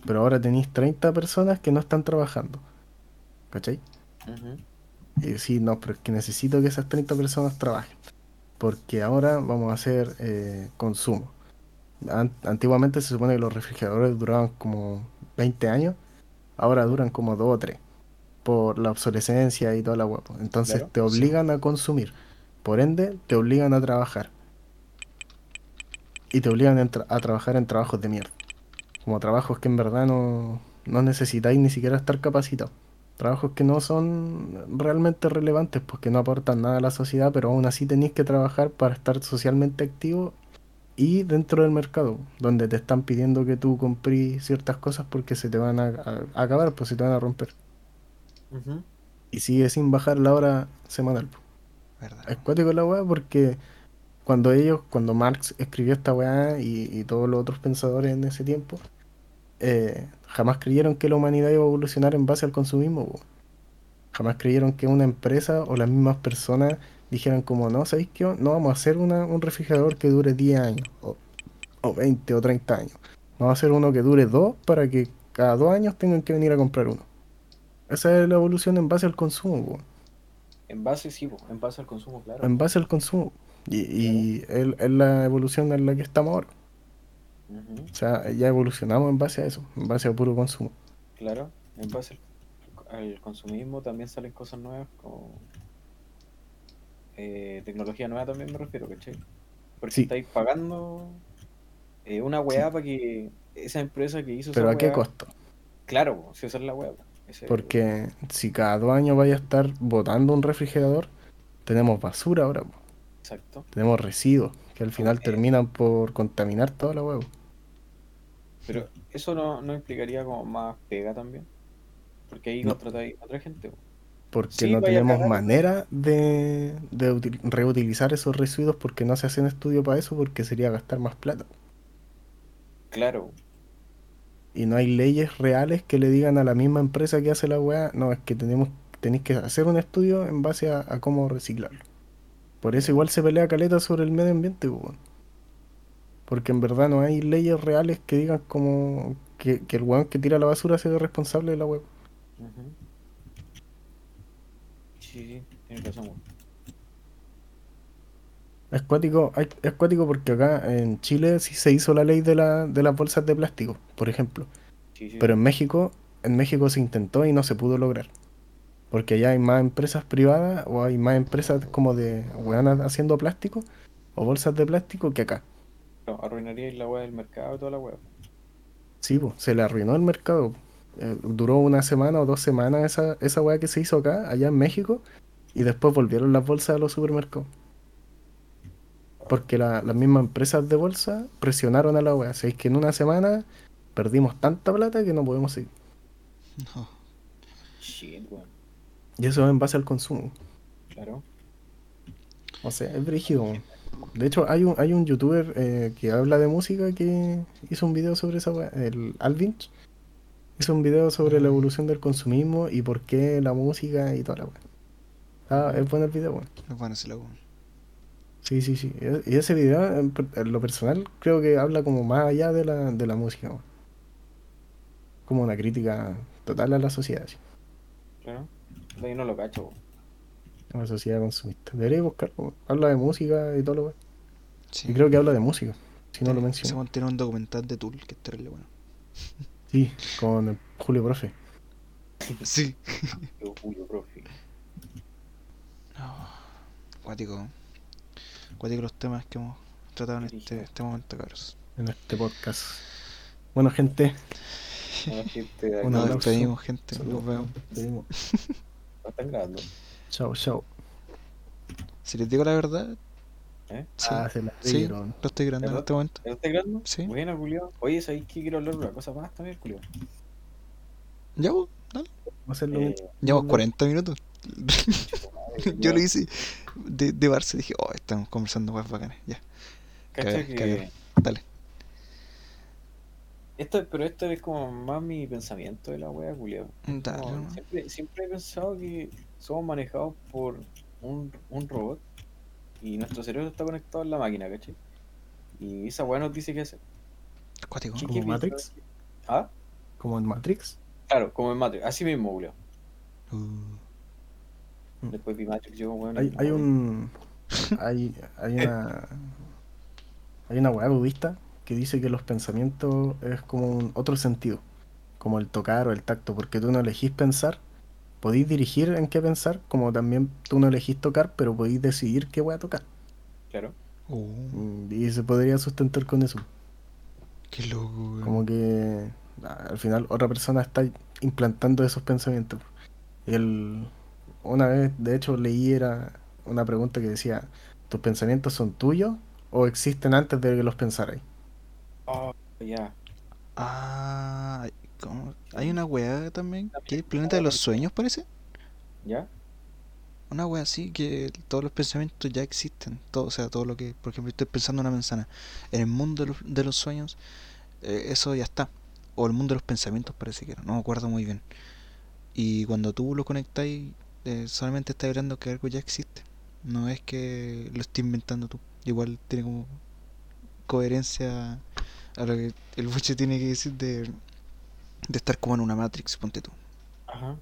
Pero ahora tenéis 30 personas que no están trabajando. ¿Cachai? Ujú. Y decir, no, pero es que necesito que esas 30 personas trabajen. Porque ahora vamos a hacer eh, consumo. An- antiguamente se supone que los refrigeradores duraban como 20 años. Ahora duran como 2 o 3. Por la obsolescencia y toda la guapo. Entonces Claro, te sí. obligan a consumir. Por ende, te obligan a trabajar. Y te obligan a, tra- a trabajar en trabajos de mierda. Como trabajos que en verdad no, no necesitáis ni siquiera estar capacitados. Trabajos que no son realmente relevantes, pues que no aportan nada a la sociedad, pero aún así tenéis que trabajar para estar socialmente activo y dentro del mercado, donde te están pidiendo que tú comprís ciertas cosas porque se te van a, acabar, pues se te van a romper. Y sigue sin bajar la hora semanal. pues. ¿Verdad? Es cuático la weá porque cuando ellos, cuando Marx escribió esta weá y, y todos los otros pensadores en ese tiempo, eh, jamás creyeron que la humanidad iba a evolucionar en base al consumismo. Jamás creyeron que una empresa o las mismas personas dijeran como, no, ¿sabéis qué? No vamos a hacer una- un refrigerador que dure 10 años, o, o 20 o 30 años. Vamos a hacer uno que dure 2 para que cada 2 años tengan que venir a comprar uno. Esa es la evolución en base al consumo. En base, sí, en base al consumo, claro. en base al consumo. Y, y es, es la evolución en la que estamos ahora. O sea, ya evolucionamos en base a eso, en base a puro consumo. Claro, en base al, al consumismo también salen cosas nuevas, como eh, tecnología nueva también me refiero, ¿cachai? Porque Sí. estáis pagando eh, una weá para que esa empresa que hizo Pero esa ¿a qué weá- costo? Claro, si esa es la weá. Porque si cada dos años vaya a estar botando un refrigerador, tenemos basura ahora, po. Exacto. tenemos residuos que al final terminan por contaminar toda la huevo. Pero eso no, no implicaría como más pega también. Porque ahí No. contratáis a otra gente. po. Porque Sí, no tenemos manera de, de util- reutilizar esos residuos porque no se hacen estudio para eso porque sería gastar más plata. Claro. Y no hay leyes reales que le digan a la misma empresa que hace la weá, no, es que tenemos, tenéis que hacer un estudio en base a, a cómo reciclarlo. Por eso igual se pelea caleta sobre el medio ambiente, po, weón. Porque en verdad no hay leyes reales que digan como que, que el weón que tira la basura sea responsable de la. Ujú. Sí, sí, tienes razón. weón. Es cuático, hay- es cuático porque acá en Chile sí se hizo la ley de, la, de las bolsas de plástico, por ejemplo. Sí, sí, Pero en México, en México se intentó y no se pudo lograr. Porque allá hay más empresas privadas o hay más empresas como de weonas haciendo plástico o bolsas de plástico que acá. No, arruinaría la weá del mercado y toda la weá. Sí, po, se le arruinó el mercado. Eh, duró una semana o dos semanas esa, esa weá que se hizo acá, allá en México, y después volvieron las bolsas a los supermercados. Porque la- las mismas empresas de bolsa presionaron a la weá. Así que en una semana perdimos tanta plata que no podemos seguir. No. Shit, weón. Y eso es en base al consumo. Claro. O sea, es brígido. De hecho, hay un, hay un youtuber eh, que habla de música que hizo un video sobre esa el Alvinch. Hizo un video sobre la evolución del consumismo y por qué la música y toda la weá. Ah, es bueno el video, weón. No van a hacer la weón. Sí, sí, sí. Y y ese video, en lo personal, creo que habla como más allá de la, de la música, weón. Como una crítica total a la sociedad, sí, Claro. Ahí no lo cacho. weón. la sociedad consumista. Debería buscarlo. weón. Habla de música y todo lo weón. Sí. Y creo que habla de música, si no lo menciono. weón tiene un documental de Tool que es terrible bueno. Sí, con el Julio Profe. Sí. Yo, Julio, profe. No. Cuático. Cuático los temas que hemos tratado en este, este momento, cabros. en este podcast. Bueno, gente, Una gente Nos despedimos, gente. Nos vemos. ¿No están grabando? Chao, chao. Si les digo la verdad, ¿Eh? sí. Ah, se la sí, lo estoy grabando en este momento. ¿Lo estás grabando? Sí. Buena, Julio. Oye, ¿sabéis que quiero hablar de una cosa más también, Julio? Ya, vos, dale. Vamos a hacerlo Eh, Llevamos 40 minutos. madre, Yo lo hice de, de Barça. Dije, oh, estamos conversando más bacanes. Ya, Cacha que... dale. Esto, pero esto es como más mi pensamiento de la wea, nomás. siempre, siempre he pensado que somos manejados por un, un robot y nuestro cerebro está conectado a la máquina, ¿cachai? Y esa weá nos dice qué hacer. Cuático. ¿Qué- ¿Como qué piensas? Matrix? ¿Ah? Como en Matrix. Claro, como en Matrix. Así mismo, Julio. Uh, Después vi Matrix, yo, bueno, Hay, hay un. Hay, hay una. Hay una weá budista que dice que los pensamientos es como un otro sentido. Como el tocar o el tacto. Porque tú no elegís pensar. Podéis dirigir en qué pensar. Como también tú no elegís tocar, pero podéis decidir qué voy a tocar. Claro. uh, Mm, Y se podría sustentar con eso. qué loco, weón. Como que ah, al final otra persona está implantando esos pensamientos. Y el, una vez, de hecho, leí era una pregunta que decía, ¿tus pensamientos son tuyos o existen antes de que los pensarais? Oh, ya. Ah, ¿cómo? Hay una weá también, el planeta de los sueños, parece. ¿Ya? Una wea así que todos los pensamientos ya existen. Todo, o sea, todo lo que, por ejemplo, estoy pensando en una manzana. En el mundo de los, de los sueños, eh, eso ya está. O el mundo de los pensamientos parece que era, no me acuerdo muy bien. Y cuando tú lo conectáis, eh, solamente estás hablando que algo ya existe. No es que lo estés inventando tú. Igual tiene como coherencia a lo que el buche tiene que decir de, de estar como en una Matrix, ponte tú. Ajá.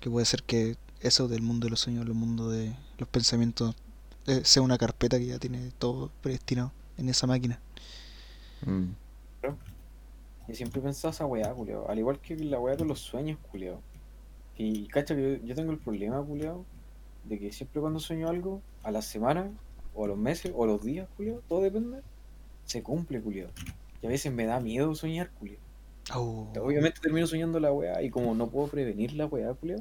Que puede ser que eso del mundo de los sueños, el mundo de los pensamientos, eh, sea una carpeta que ya tiene todo predestinado en esa máquina. Yo siempre he pensado esa weá, Julio. Al igual que la weá con los sueños, Julio. Y cacha que yo, yo tengo el problema, Julio, de que siempre cuando sueño algo, a la semana o a los meses, o a los días, Julio, todo depende, se cumple, Julio. Y a veces me da miedo soñar, Julio. Oh, Obviamente termino soñando la weá y como no puedo prevenir la weá, Julio,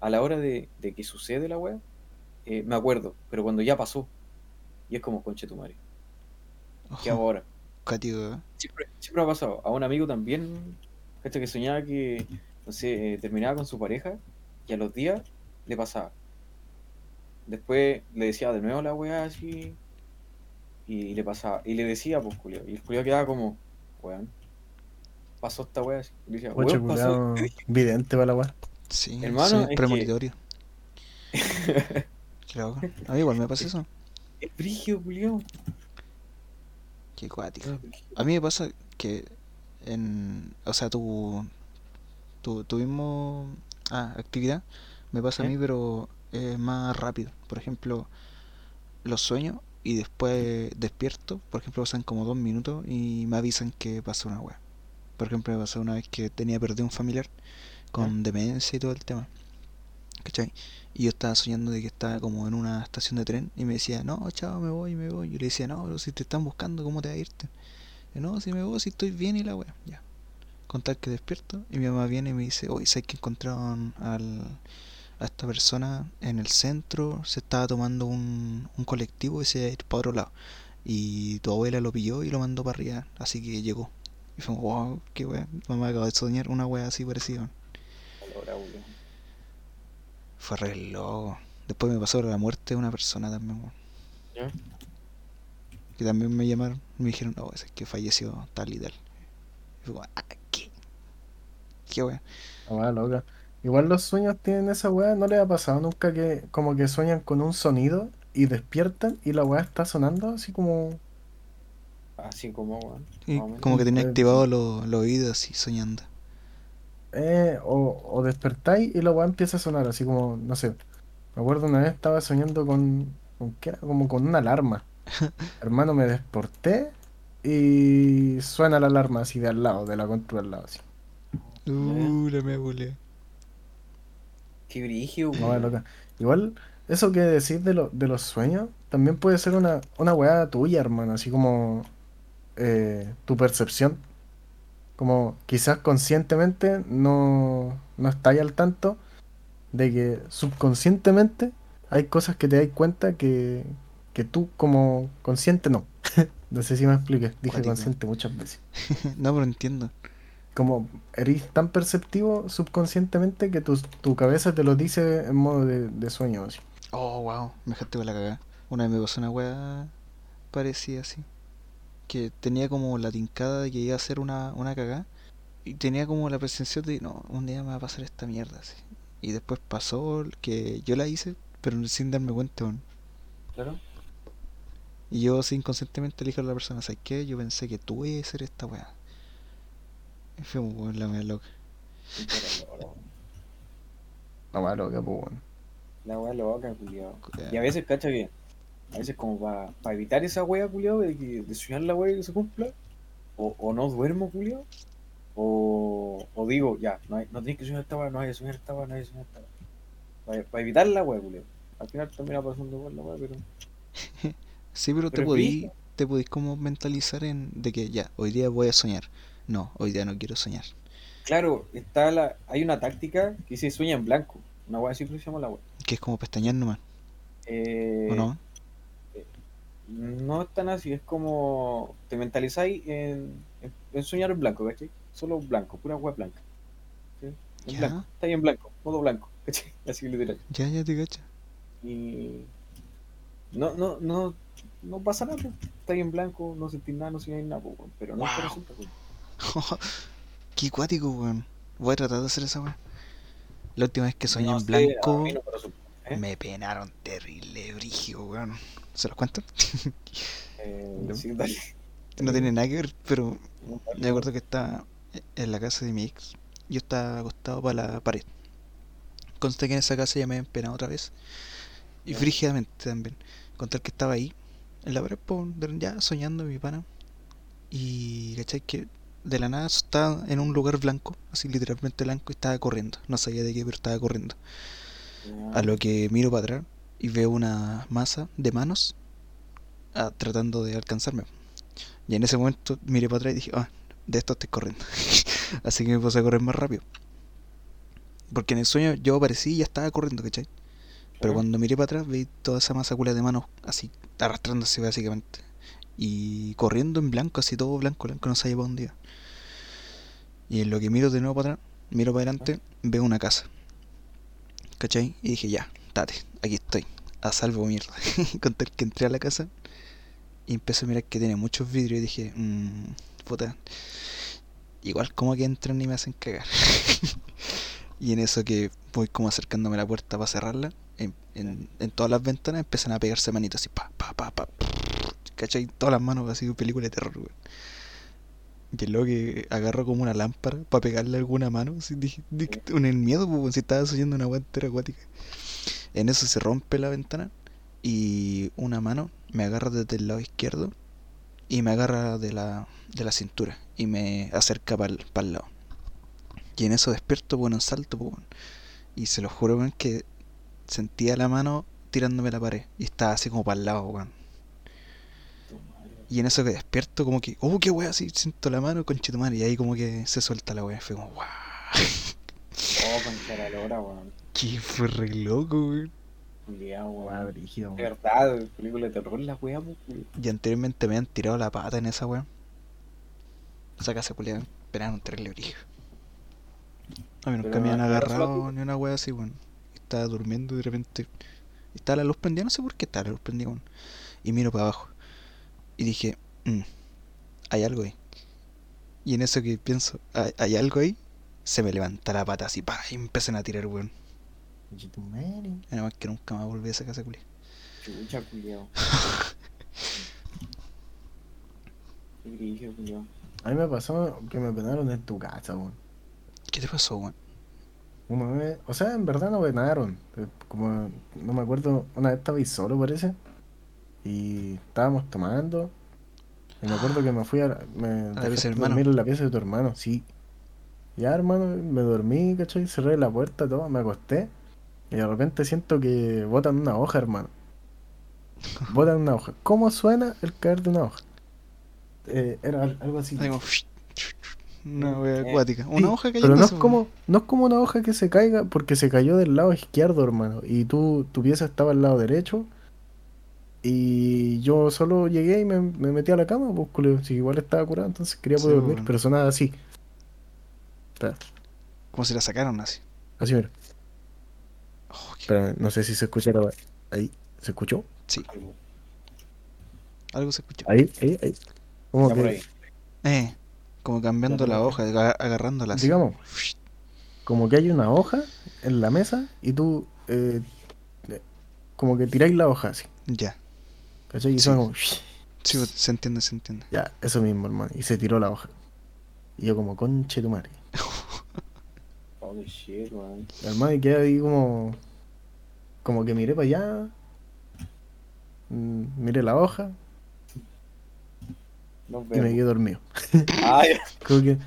a la hora de, de que sucede la weá, eh, me acuerdo, pero cuando ya pasó, y es como conche tu madre, ¿qué hago ahora? cuático, ¿eh? Siempre, siempre ha pasado. A un amigo también, ¿cachai? que soñaba que, no sé, eh, terminaba con su pareja y a los días le pasaba. Después le decía de nuevo la weá así y le pasaba. Y le decía, pues, Julio. Y el Julio quedaba como, weón, pasó esta weá. Y le decía, weón, pasó. culiao vidente para la weá. Sí, Hermano, sí, es que- premonitorio. A mí igual me pasa eso. Es brigio, Julio. Qué cuático. Brígido. A mí me pasa que en. O sea, tu. Tu, tu mismo. Ah, actividad. Me pasa a ¿Eh? mí, pero es más rápido. Por ejemplo, los sueños y después despierto. Por ejemplo, pasan como dos minutos y me avisan que pasó una wea. Por ejemplo, me pasó una vez que tenía perdido un familiar con demencia y todo el tema. ¿Cachai? Y yo estaba soñando de que estaba como en una estación de tren y me decía, no, chao, me voy, me voy. Yo le decía, no, pero si te están buscando, ¿cómo te va a irte? Y, no, si me voy, si estoy bien y la wea. Ya. Contar que despierto y mi mamá viene y me dice, oye, ¿sabes que encontraron al, a esta persona en el centro? Se estaba tomando un, un colectivo y se iba a ir para otro lado. Y tu abuela lo pilló y lo mandó para arriba, así que llegó. Y fue, wow, qué wea. Mamá acaba de soñar una wea así parecida. Fue re loco. Después me pasó la muerte de una persona también, weón. ¿Ya? Que también me llamaron y me dijeron, no, es que falleció tal y tal. Y fue como, ah, ¿qué? ¿Qué weón? La weá loca. Igual los sueños tienen esa weá, ¿no les ha pasado nunca que como que sueñan con un sonido y despiertan y la weá está sonando así como... Así como, weón. Como que tenía Eh, activados los, los oídos así soñando. Eh, o, o despertáis y la weá empieza a sonar así como, no sé. Me acuerdo una vez estaba soñando con, con ¿qué era? Como con una alarma. Hermano, me desperté y suena la alarma así de al lado, de la contra al lado así. Uh, la me volé. Qué No, loca. Igual, eso que decís de, lo, de los sueños, también puede ser una, una weá tuya, hermano, así como eh, tu percepción. Como quizás conscientemente no, no estáis al tanto de que subconscientemente hay cosas que te das cuenta que, que tú como consciente no. No sé si me expliqué, dije consciente muchas veces. no, pero entiendo. Como eres tan perceptivo subconscientemente que tu, tu cabeza te lo dice en modo de, de sueño. Así. Oh, wow, me dejaste con la cagada. Una vez me pasó una weá parecida así. Que tenía como la tincada de que iba a hacer una, una cagada. Y tenía como la presencia de, no, un día me va a pasar esta mierda así. Y después pasó que yo la hice, pero sin darme cuenta. Claro. Y yo así inconscientemente le dije a la persona, ¿sabes qué? Yo pensé que tú ibas a hacer esta weá. Fue weón, la wea loca. La weá loca, pues, weón. La weá loca, culiao. Ya. Y a veces, cacha que, a veces como para evitar esa wea, culiao, de, que, de soñar la wea y que se cumpla, o, o no duermo, culiao, o, o digo, ya, no, hay, no tienes que soñar esta wea, no hay que soñar esta wea, no hay que soñar esta wea. Para evitar la wea, culiao. Al final termina pasando igual la wea, pero... Sí, pero te Pero es podís, te podís como mentalizar en de que ya, hoy día voy a soñar. No, hoy día no quiero soñar. Claro, está la, hay una táctica que se sueña en blanco. Una así que se llama la wea. Que es como pestañear nomás, Eh, ¿o no? No es tan así, es como te mentalizáis en, en, en soñar en blanco, ¿cachai? Solo blanco, pura web blanca. ¿sí? En Ya. blanco, está ahí en blanco, modo blanco, ¿cachai? Así literal. Ya, ya te cacha. Y no, no, no, no pasa nada, está ahí en blanco, no sentís nada, no sentís nada, pero no Wow. resulta. Qué cuático, weón. Voy a tratar de hacer esa weá. La última vez que soñé No en blanco, no me resulta, ¿eh? me penaron terrible, brigio, weón. ¿Se los cuento? Eh, Ya. sí, dale. No tiene nada que ver, pero me acuerdo que estaba en la casa de mi ex. Yo estaba acostado para la pared. Conste que en esa casa ya me habían penado otra vez. Y frígidamente también. Contar que estaba ahí, en la pared, ya soñando mi pana. Y cachai que de la nada estaba en un lugar blanco, así literalmente blanco, y estaba corriendo. No sabía de qué, pero estaba corriendo. A lo que miro para atrás y veo una masa de manos ah, tratando de alcanzarme. Y en ese momento miré para atrás y dije, ah, de esto estoy corriendo. Así que me puse a correr más rápido. Porque en el sueño yo aparecí y ya estaba corriendo, ¿cachai? Pero cuando miré para atrás vi toda esa masa de manos así, arrastrándose básicamente. Y corriendo en blanco, así todo blanco, blanco, no sabía para dónde iba. Y en lo que miro de nuevo para atrás, miro para adelante, veo una casa. ¿Cachai? Y dije, ya, date, aquí estoy, a salvo mierda. Con tal que entré a la casa y empecé a mirar que tiene muchos vidrios y dije, mmm, puta, igual como que entran y me hacen cagar. y en eso que voy como acercándome a la puerta para cerrarla, en, en, en todas las ventanas empiezan a pegarse manitos así, pa, pa, pa, pa, ¿cachai? Todas las manos así, película de terror, weón. Y el loco que agarró como una lámpara para pegarle alguna mano, así, dije, dije, con el miedo, pues, si estaba soñando una weá entera acuática. En eso se rompe la ventana y una mano me agarra desde el lado izquierdo y me agarra de la, de la cintura y me acerca para el lado. Y en eso despierto, bueno, en salto, pues, weón. y se lo juro, weón, que sentía la mano tirándome la pared y estaba así como para el lado, weón. Y en eso que despierto, como que, oh, qué wea, así siento la mano, conchetumare, y ahí como que se suelta la wea. Fue como, wow, Oh, concha la lora, weón. que fue re loco, weón. Culeado, weón. brígido, De weón. verdad, película de terror, la weá, pues, culiao. Y anteriormente me han tirado la pata en esa wea. Esa casa culiada, esperaban un terrible brillo. A mí nunca Pero me solo agarrado ni una wea así, weón. Estaba durmiendo y de repente. Estaba la luz prendida, no sé por qué estaba la luz prendida, weón. Y miro para abajo. Y dije, "Mm, hay algo ahí. Y en eso que pienso, ¿hay, hay algo ahí? Se me levanta la pata así, pa, y empiezan a tirar, weón. Conchetumare. Nada más que nunca más volví a esa casa culia. Chucha, culiao. A mí me pasó que me penaron en tu casa, weón. ¿Qué te pasó, weón? Una vez, o sea, en verdad no penaron. eh, Como, no me acuerdo, una vez estaba ahí solo, parece. Y estábamos tomando. Y me acuerdo que me fui a, la- me pieza dejaste del hermano. dormir en la pieza de tu hermano, sí. Ya, hermano, me dormí, ¿cachai? Cerré la puerta, todo, me acosté. Y de repente siento que botan una hoja, hermano. Botan una hoja. ¿Cómo suena el caer de una hoja? Eh, era al- algo así. Una wea Eh, acuática. Sí, Una hoja que pero no es como no es como una hoja que se caiga porque se cayó del lado izquierdo, hermano. Y tú, tu pieza estaba al lado derecho. Y yo solo llegué y me, me metí a la cama, pues si igual estaba curado, entonces quería poder Sí, dormir, bueno. pero sonaba así. Espera, Como si la sacaron así. así mira. Oh, Espera, no sé si se escuchará ahí. ¿Se escuchó? Sí, algo se escuchó. Ahí, ahí, ahí. Por que, ahí. Eh, como cambiando Ya, la hoja, aga- agarrándola así. digamos, como que hay una hoja en la mesa y tú eh, eh, como que tiráis la hoja así. Ya. ¿Cachai? Y Sí. como... Sí, pues, se entiende, se entiende. Ya, eso mismo, hermano. Y se tiró la hoja. Y yo como, conche tu madre. Oh, shit, weón. Hermano, y quedé ahí como... Como que miré para allá. mm, Miré la hoja y me quedé dormido. Ya. Como que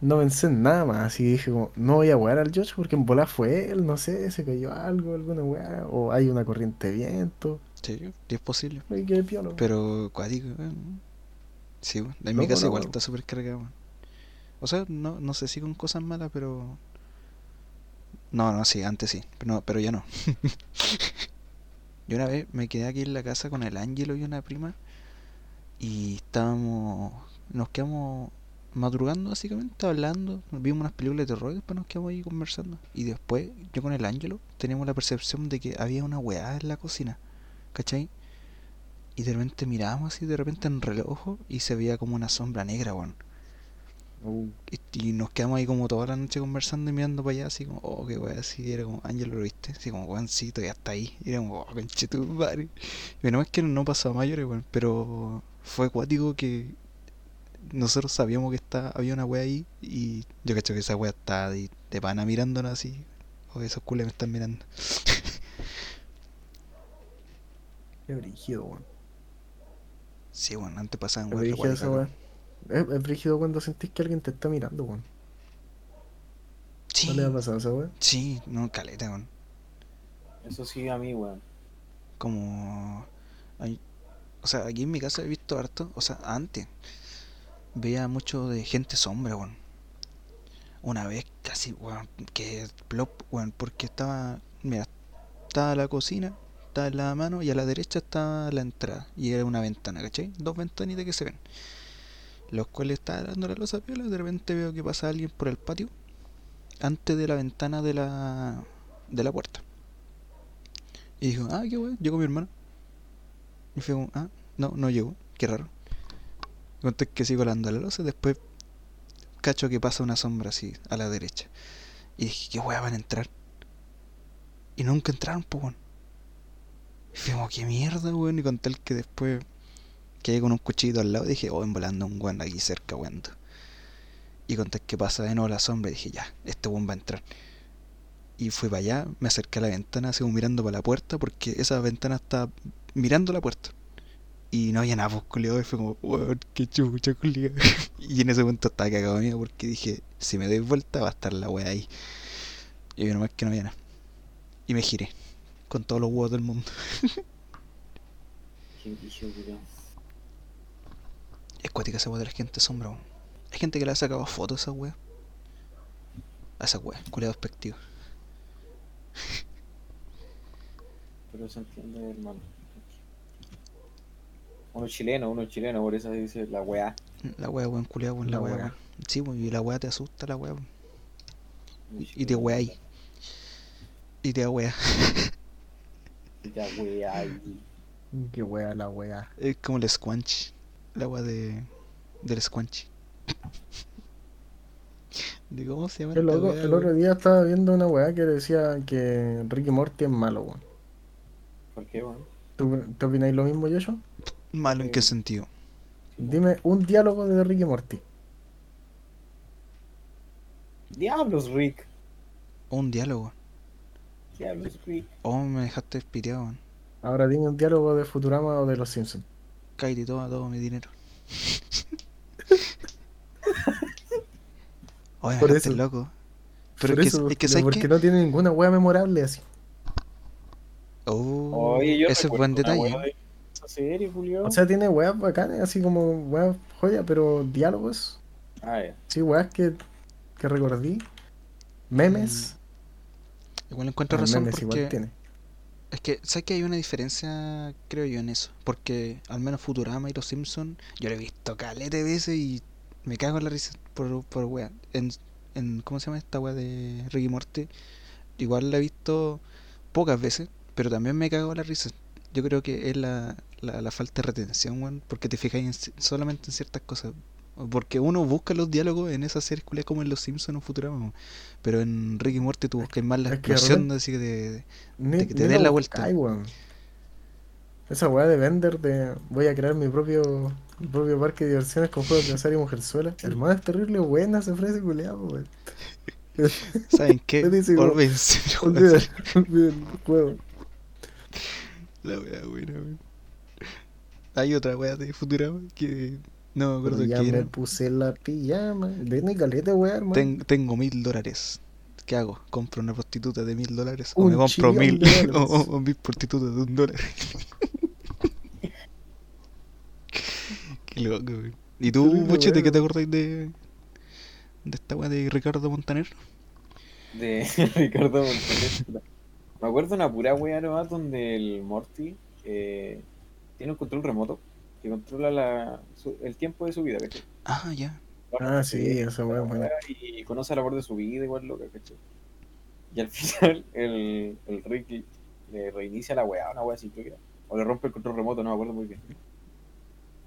no pensé en nada más. Así dije como, no voy a wear al Josh porque en bola fue él, no sé, se cayó algo, alguna weá. O hay una corriente de viento. Sí, sí es posible. Piola. Pero cuático. Sí, en mi casa igual está súper cargado. O sea, no, no sé si con cosas malas, pero. No, no, sí, antes sí, pero, no, pero ya no. Yo una vez me quedé aquí en la casa con el Ángelo y una prima y estábamos, nos quedamos madrugando básicamente, hablando, vimos unas películas de terror y después nos quedamos ahí conversando. Y después yo con el Ángelo teníamos la percepción de que había una weá en la cocina, ¿cachai? Y de repente mirábamos así de repente en el reloj y se veía como una sombra negra, weón. Uh, Y, y nos quedamos ahí como toda la noche conversando y mirando para allá, así como, oh, qué weá, así, era como, Ángel, ¿lo viste? Así como, weoncito, ya está ahí. Y era como, oh, conchetumare. Y no es que no pasó a mayores, weón, pero fue acuático que nosotros sabíamos que está, había una weá ahí y yo cacho que esa weá está de, de pana mirándonos así. O esos cules me están mirando. qué brígido, weón. Sí, bueno, antes pasaban Es weas brígido. Es, es brígido cuando sentís que alguien te está mirando, weón. Sí, ¿No le ha pasado esa weá? sí, no, caleta, weón. Eso sí, a mí, weón. como hay- O sea, aquí en mi casa he visto harto. O sea, antes. Veía mucho de gente sombra, weón. Una vez casi, weón, que plop, weón, porque estaba. Mira, estaba la cocina, en la mano y a la derecha estaba la entrada. Y era una ventana, ¿cachai? Dos ventanitas que se ven. Los cuales estaba dando la losa piola. De repente veo que pasa alguien por el patio. Antes de la ventana de la. de la puerta. Y dijo, ah, qué weón, llegó mi hermano. Y fue ah, no, no llegó, qué raro. Conté que sigo dando la losa, después cacho que pasa una sombra así a la derecha. Y dije, qué weón van a entrar. Y nunca entraron, pues. Y fue como, qué mierda, weón. Y conté el que después quedé con un cuchillito al lado dije, oh, volando un weón aquí cerca, weón. Y conté que pasa de nuevo la sombra dije, ya, este weón va a entrar. Y fui para allá, me acerqué a la ventana, como mirando para la puerta, porque esa ventana está mirando la puerta. Y no había nada, pues, culiao, y fue como, weón, qué chucha, culiao. Y en ese momento estaba cagado mío porque dije, si me doy vuelta va a estar la wea ahí. Y menos mal que no había nada. Y me giré, con todos los huevos del mundo. Es cuática esa wea de la gente sombra. Hay gente que le ha sacado fotos a esa wea. A esa wea, culiao despectivo. Pero se entiende, hermano. Uno chileno, uno chileno, por eso dice la weá. La wea, weón, culiao, weón, la weón. Sí, weón, y la wea te asusta, la. Uno Y- y te weá ahí. Y te da wea. Y ahí. Qué wea la wea. Es como el squanch. La wea de. del squanch. ¿De cómo se llama loco, wea, el otro día estaba viendo una weá que decía que Ricky Morty es malo, weón. ¿Por qué, weón? ¿Tú, ¿Te opináis lo mismo, Yoyo? ¿Malo en qué sentido? Dime un diálogo de Ricky Morty. Diablos, Rick. Un diálogo. Diablos. Oh, me dejaste weón. Ahora dime un diálogo de Futurama o de Los Simpsons. Cállate, toma todo mi dinero. Oye, Por eso. loco. Pero Por es que, eso, es que porque, ¿sabes porque qué? no tiene ninguna wea memorable así. Oh, Oye, yo ese es buen detalle. serie, Julio. O sea, tiene weas bacanas, así como weas joya, pero diálogos, ah, ya. sí, weas que, que recordí. Memes. Igual encuentro razón igual porque tiene. es que sé que hay una diferencia, creo yo, en eso. Porque al menos Futurama y Los Simpsons, yo lo he visto calete veces y me cago en la risa por, por wea. En, en, ¿cómo se llama esta wea de Ricky Morty? Igual la he visto pocas veces, pero también me cago en la risa. Yo creo que es la, la, la falta de retención, weón, porque te fijas en ci- solamente en ciertas cosas. Porque uno busca los diálogos en esas series culiadas como en Los Simpsons o Futurama, pero en Ricky Morty tú buscas más la explosión así que de, Ni, de que te den la vuelta. Esa weá de vender de voy a crear mi propio, mi propio parque de diversiones con juegos de azar y mujerzuela. Hermano, es terrible buena esa frase culiada, weón. ¿Saben qué? Te Olvídense, el juego. La wea buena, weón. Hay otra wea de Futurama que no me acuerdo ya qué me era. puse la pijama. De ni caleta, weá, hermano. Ten- tengo mil dólares. ¿Qué hago? ¿Compro una prostituta de mil dólares? ¿O Un me compro mil, o, o- o mil prostitutas de un dólar? Qué loco, weón. ¿Y tú, Bochete, qué te acordáis de, de esta wea de Ricardo Montaner? De Ricardo Montaner. Me acuerdo una pura wea nomás donde el Morty eh, tiene un control remoto que controla la, su- el tiempo de su vida, ¿cachai? Ah, ya. Ah, sí, esa weá es buena. Y conoce el amor de su vida, igual loca, ¿cachai? Y al final el, el Rick le reinicia la weá, una weá así, creo que era. O le rompe el control remoto, no me acuerdo muy bien.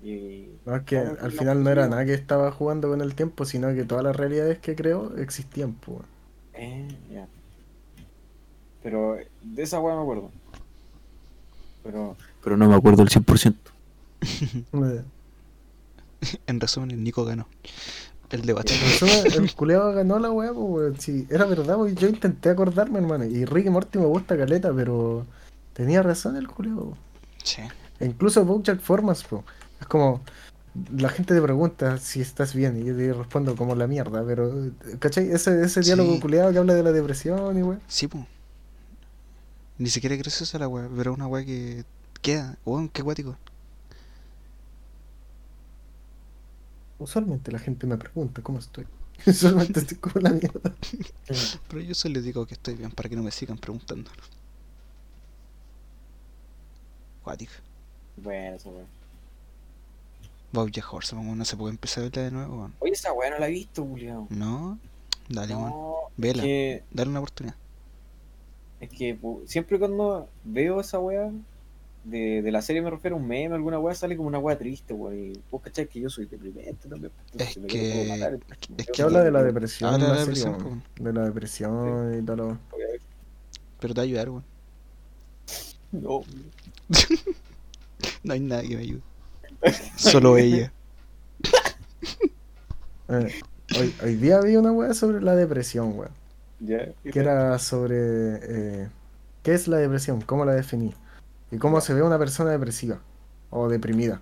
Y. No, es que No, al no, final no era nada que estaba jugando con el tiempo, sino que todas las realidades que creó existían, pues. Eh, ya. Pero de esa weá me acuerdo. Pero. Pero no me acuerdo el 100%. En resumen, el Nico ganó. El debate. En resumen, el culeado ganó la weá, pues. Sí, era verdad, yo intenté acordarme, hermano. Y Ricky Morty me gusta caleta, pero tenía razón el culeado. Sí. E incluso Bojack Formas, po. Es como, la gente te pregunta si estás bien y yo te respondo como la mierda, pero, ¿cachai? Ese, ese diálogo Sí. culeado que habla de la depresión y. Sí, po. Ni siquiera es graciosa la wea, pero es una wea que queda. Weón, qué guático. Usualmente la gente me pregunta cómo estoy. Usualmente estoy como la mierda. Pero yo solo les digo que estoy bien para que no me sigan preguntando. Cuático. Bueno, eso, weón. Bojack Horseman, no se puede empezar a verla de nuevo, weón. Oye, esa weá no la he visto, Julián. No, dale, weón. No, Vela, que, dale una oportunidad. es que siempre cuando veo esa weá, de, de la serie me refiero a un meme, alguna weá, sale como una weá triste, weón. Y vos cachai que yo soy deprimente también. pues, entonces Es que- puedo matar, es que Que habla de la depresión, Habla de la la serie, depresión, weón. De la depresión y todo lo... Pero te va a ayudar, weón. No, No hay nadie que me ayude. Solo ella. Eh, hoy, hoy día vi una weá sobre la depresión, weón. ya. Que era sobre... eh, ¿Qué es la depresión? ¿Cómo la definí? Y cómo se ve una persona depresiva o deprimida.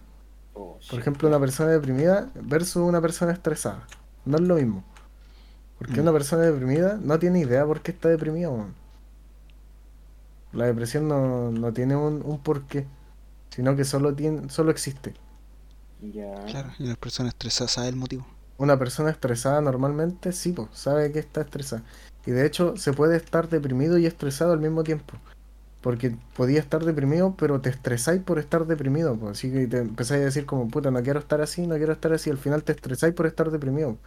Oh, Por ejemplo, una persona deprimida versus una persona estresada. No es lo mismo. Porque Mm. una persona deprimida no tiene idea por qué está deprimida, weón. La depresión no, no tiene un, un porqué, sino que solo tiene, solo existe. Ya. Claro, y las personas estresadas saben el motivo. Una persona estresada normalmente, sí, pues, sabe que está estresada. Y de hecho, se puede estar deprimido y estresado al mismo tiempo. Porque podía estar deprimido, pero te estresáis por estar deprimido. Pues, así que te empezáis a decir como, puta, no quiero estar así, no quiero estar así. Al final te estresáis por estar deprimido.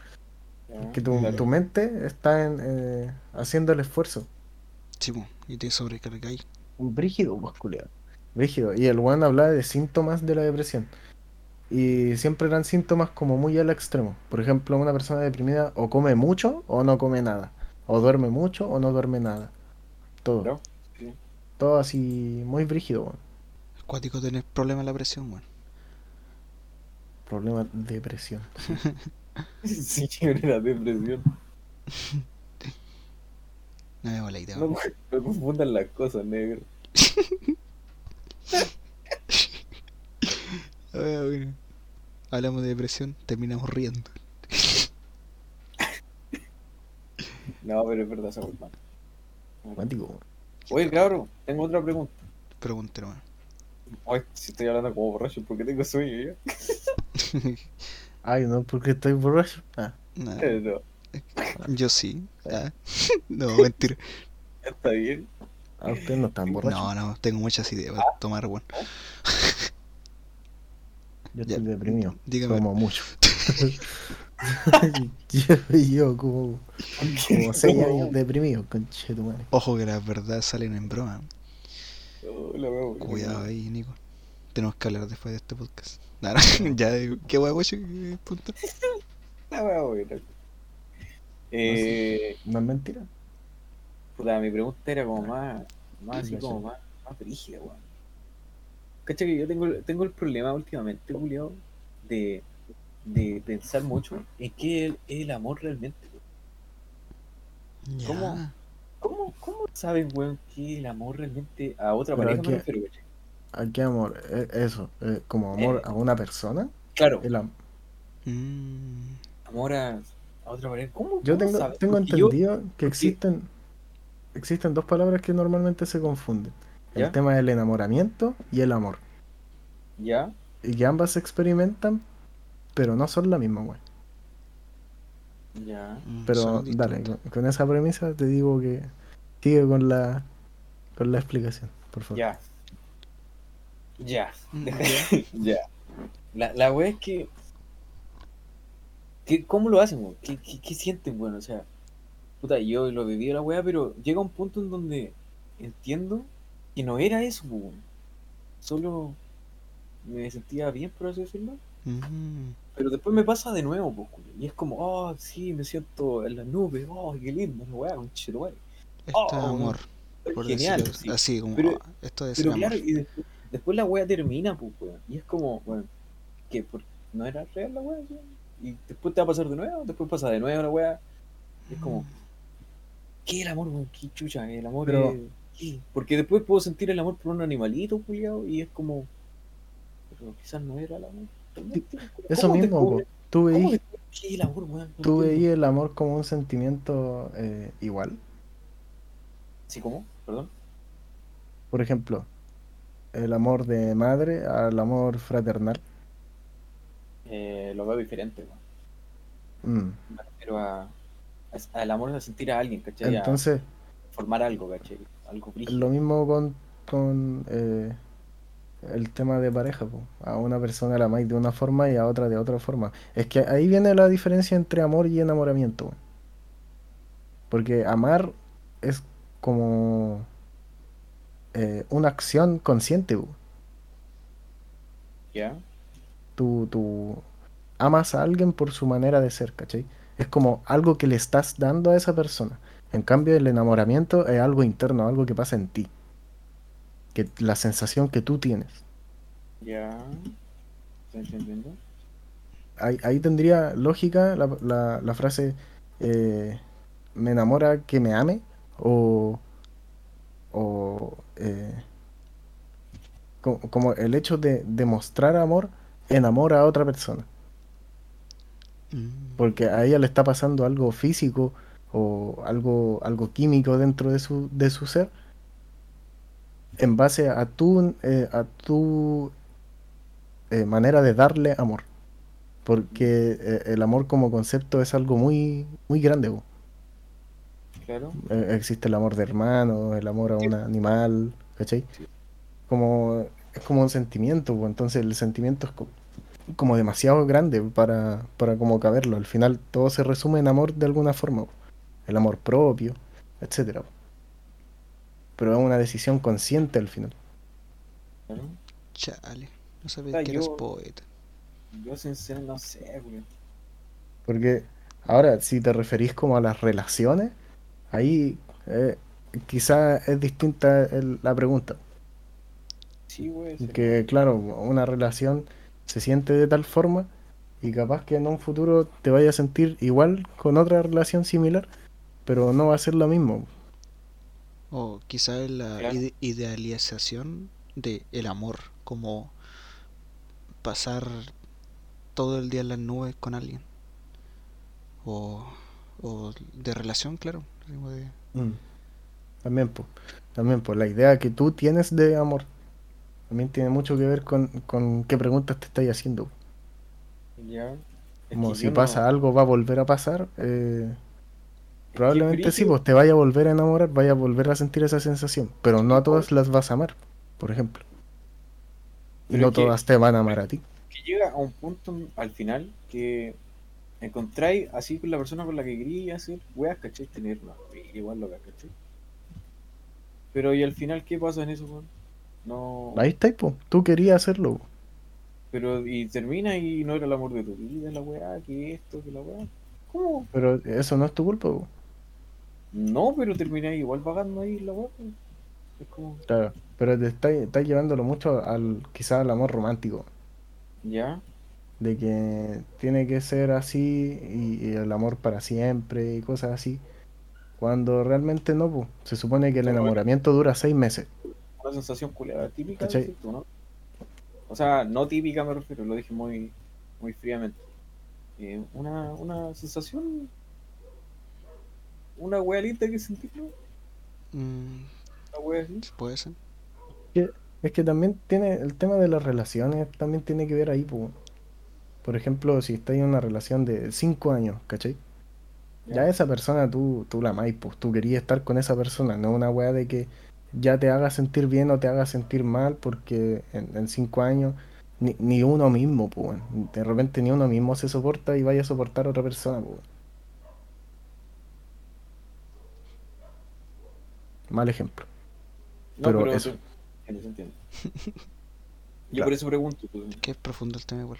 ya, Que tu, claro. tu mente está en, eh, haciendo el esfuerzo. Sí, po, y te sobrecargáis. Un brígido, pues. Brígido. Y el weón hablaba de síntomas de la depresión. Y siempre eran síntomas como muy al extremo. Por ejemplo, una persona deprimida o come mucho o no come nada. O duerme mucho o no duerme nada. Todo. Todo así muy brígido, weón. Es cuático tener problemas en la presión, weón. Problema de depresión. Sí, era depresión. No me idea, No, weón. no confundan las cosas, negro. Bueno. Hablamos de depresión, terminamos riendo. No, pero es verdad esa weá. Oye, cabrón, tengo otra pregunta. Pregúntelo. Oye, si estoy hablando como borracho, ¿por qué tengo sueño? Ay, no, porque estoy borracho. Ah, Nah, Eh, No, yo sí. Ah. No, mentira. está bien. ah, ustedes no están borrachos. No, no, tengo muchas ideas para tomar, weón. Yo Ya. estoy deprimido. Dígame. Como mucho. Llevo yo como, como seis años deprimido, conche tu madre. Ojo que las verdades salen en broma. Oh, la. Cuidado ahí, Nico. Tenemos que hablar después de este podcast. No, ya, qué guay, guay, punto. La weón. Eh, No es mentira. puta, mi pregunta era como más, más así como más, más brígida, weón. Cacha que yo tengo, tengo el problema últimamente, Julio, de, de pensar mucho en qué es el, el amor realmente. ¿Cómo? ¿Cómo, ¿Cómo saben, weón, que el amor realmente a otra Pero pareja aquí- me refiero? ¿A qué amor? Eh, Eso, eh, como amor Eh. a una persona. Claro, El am- Mm, amor a, a otra pareja. ¿Cómo, Yo cómo tengo, tengo Porque yo- entendido que existen, existen dos palabras que normalmente se confunden. El ¿Ya? tema del enamoramiento y el amor. ¿Ya? Y que ambas se experimentan, pero no son la misma, güey. Ya. mm, Pero dale, con, con esa premisa te digo que sigue con la con la explicación, por favor. Ya. Ya. Mm, ya. La, la wea es que, que. ¿Cómo lo hacen, weón? ¿Qué, qué, qué sienten, bueno? O sea, puta, yo lo viví la wea, pero llega un punto en donde entiendo que no era eso, weón. Solo me sentía bien, por así decirlo. Mm, Pero después me pasa de nuevo, pues, culo, y es como, oh, sí, me siento en las nubes, oh, qué lindo, la weá, un chero, esto Oh, es amor, por Genial, decirlo sí. así, como Pero- ah, esto es Pero amor. claro, y después, después la wea termina, pues. Y es como, weón, que no era real la wea, weón? Y después te va a pasar de nuevo, después pasa de nuevo la wea. Y es como, ¿qué es el amor, weón? ¿Qué chucha? El amor Pero- es- ¿qué? Porque después puedo sentir el amor por un animalito, culiao, y es como, pero quizás no era el amor. Eso ¿Cómo mismo, tú ¿Cómo veís, descubre qué es el amor, weón? Tú el amor como un sentimiento eh, igual. ¿Sí, cómo? Perdón. Por ejemplo, el amor de madre al amor fraternal. eh, lo veo diferente, weón. Mm. Me refiero a, a- al amor de sentir a alguien, ¿cachai? A Entonces, formar algo, ¿cachai? Algo brígido. lo mismo con, con eh, el tema de pareja, po. A una persona la amáis de una forma y a otra de otra forma. Es que ahí viene la diferencia entre amor y enamoramiento. Porque amar es como eh, una acción consciente. ¿Ya? tú, tú amas a alguien por su manera de ser, ¿cachai? Es como algo que le estás dando a esa persona. En cambio, el enamoramiento es algo interno, algo que pasa en ti. Que la sensación que tú tienes. ¿Ya? ¿Estás entendiendo? Ahí, ahí tendría lógica la, la- la frase eh, me enamora que me ame o, o eh, co- como, el hecho de demostrar amor enamora a otra persona. Mm, porque a ella le está pasando algo físico o algo, algo químico dentro de su, de su ser en base a tu, eh, a tu eh, manera de darle amor. Porque eh, el amor como concepto es algo muy, muy grande. Claro. Existe el amor de hermano, el amor a un animal, ¿cachai? Como, es como un sentimiento, entonces el sentimiento es co- como demasiado grande para, para como caberlo. Al final todo se resume en amor de alguna forma, el amor propio, etcétera. Pero es una decisión consciente al final. Chale, no sabía Ah, que eras yo- poeta. Yo sincero no sé, güey. Porque ahora, si te referís como a las relaciones, ahí eh, quizá es distinta el- la pregunta. Sí, güey. sí. Que claro, una relación se siente de tal forma y capaz que en un futuro te vayas a sentir igual con otra relación similar, pero no va a ser lo mismo. O quizá es la Claro. ide- idealización de el amor, como pasar todo el día en las nubes con alguien. O, o de relación, claro. de- Mm. También, pues, también, pues, la idea que tú tienes de amor también tiene mucho que ver con, con qué preguntas te estáis haciendo. Ya. Es Como si no- pasa algo, va a volver a pasar. eh, probablemente sí, brígido. pues te vaya a volver a enamorar, vaya a volver a sentir esa sensación, pero no a todas pues. las vas a amar, por ejemplo. Y no que- todas te van a amar a ti. que llega a un punto al final que encontráis así con la persona con la que quería hacer weas, ¿cachai? Tener una igual loca, ¿cachai? Pero y al final, ¿qué pasa en eso, weón? No. Ahí está, pues, tú querías hacerlo. po. Pero y termina y no era el amor de tu vida, la weá, que esto, que la weá. ¿Cómo? Pero eso no es tu culpa, po. No, pero termináis igual pagando ahí la weá. pues. Es como, Claro. Pero te estás llevándolo mucho al quizás al amor romántico. ya, De que tiene que ser así y, y el amor para siempre y cosas así. Cuando realmente no, po. Se supone que el enamoramiento dura seis meses. una sensación culiada típica, tú, ¿no? O sea, no típica me refiero, lo dije muy, muy fríamente. Eh, una, una sensación, una wea linda que sentís, ¿no? Mm, Una wea así. puede ser. Es que también tiene el tema de las relaciones, también tiene que ver ahí, po. Por ejemplo, si estás en una relación de cinco años, ¿cachai? Ya esa persona tú, tú la amáis, pues tú querías estar con esa persona, no una weá de que ya te haga sentir bien o te haga sentir mal, porque en, en cinco años ni, ni uno mismo, pues, de repente ni uno mismo se soporta y vaya a soportar a otra persona, pues. Mal ejemplo. No, pero pero, eso. Yo Claro. por eso pregunto, pues, Que es profundo el tema igual.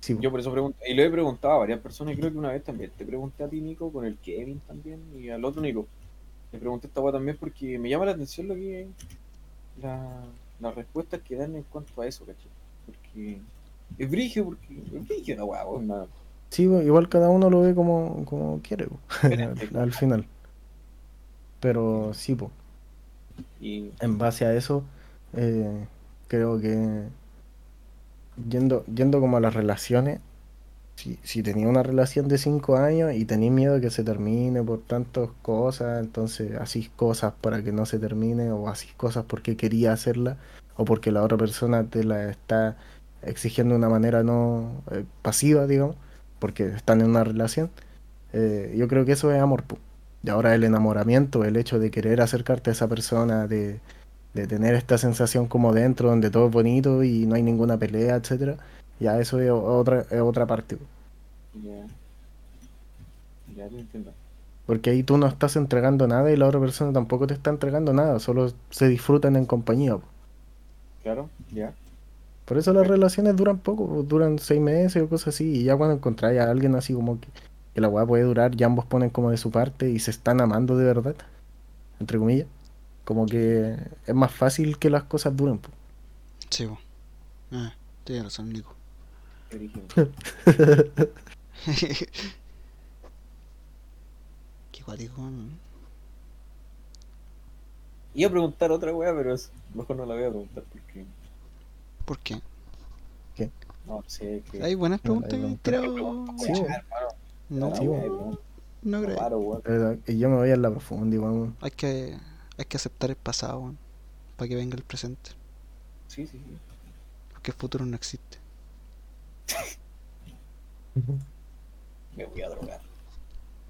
Sí, yo por eso pregunto, y lo he preguntado a varias personas, y creo que una vez también te pregunté a ti, Nico, con el Kevin también, y al otro Nico. Le pregunté esta wea también porque me llama la atención lo que la, las respuestas que dan en cuanto a eso, ¿cachai? Porque es brígido, porque es brígido la nada. Sí, igual cada uno lo ve como, como quiere, al final. Pero sí, pues. Y en base a eso, eh, creo que yendo, yendo como a las relaciones, si, si tenía una relación de cinco años y tenía miedo de que se termine por tantas cosas, entonces hacís cosas para que no se termine o hacís cosas porque quería hacerla o porque la otra persona te la está exigiendo de una manera no eh, pasiva, digamos, porque están en una relación. Eh, yo creo que eso es amor. po. Y ahora el enamoramiento, el hecho de querer acercarte a esa persona, de, de tener esta sensación como dentro, donde todo es bonito y no hay ninguna pelea, etcétera, ya eso es otra, es otra parte. po. Ya. Ya te entiendo. Porque ahí tú no estás entregando nada y la otra persona tampoco te está entregando nada, solo se disfrutan en compañía. Claro, ya. Por eso las relaciones duran poco, po, duran seis meses o cosas así, y ya cuando encontráis a alguien así como que, que la weá puede durar, ya ambos ponen como de su parte y se están amando de verdad, entre comillas, como que es más fácil que las cosas duren. po. Sí, po. Ah, tienes razón, Nico. Qué. Qué cuático, ¿no? Iba a preguntar otra weá, pero es- mejor no la voy a preguntar porque. ¿Por qué? No sé, que. Hay buenas No, preguntas hay que he buenas tirado. Sí, po. No, Sí, no, creo. Claro, yo me voy a la profunda, weón. Hay que, hay que aceptar el pasado, weón, para que venga el presente. Sí, sí, sí. Porque el futuro no existe. Me voy a drogar.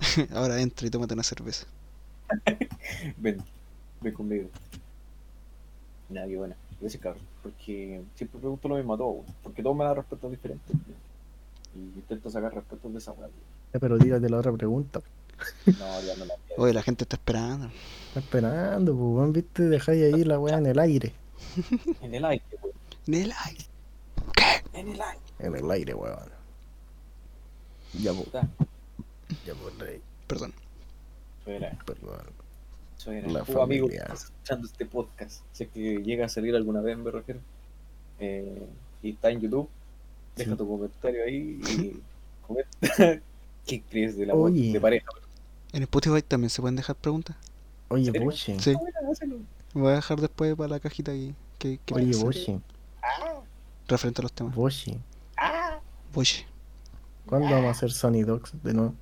Ahora entra y tómate una cerveza. Ven, ven conmigo. Nada, qué buena. Gracias, cabrón. Porque siempre pregunto lo mismo a todos. Porque todos me dan respuestas diferentes. Y intento sacar respuestas de esa weá. Pero tírate la otra pregunta. No, ya no la Oye, la gente está esperando. Está esperando, pues, viste, dejáis ahí la weá en el aire. En el aire, weón. Nel, ay, En el aire. En el aire, weón. Ya, pues, ya, pues, rey, Perdón. Eso era. perdón. Eso era. La Tú, amigo, que familia. estás escuchando este podcast. Si es que llega a salir alguna vez, me refiero. Eh, y está en YouTube. Deja Sí. tu comentario ahí y comenta. ¿Qué crees de la Oye. de pareja? En Spotify también se pueden dejar preguntas. Oye? Boche. Sí. Bueno, hácelo. Voy a dejar después para la cajita. Que, que Oye, Boche. Ah, referente a los temas. Boche. ah. Voy. ¿Cuándo vamos a hacer Sony Dogs de nuevo?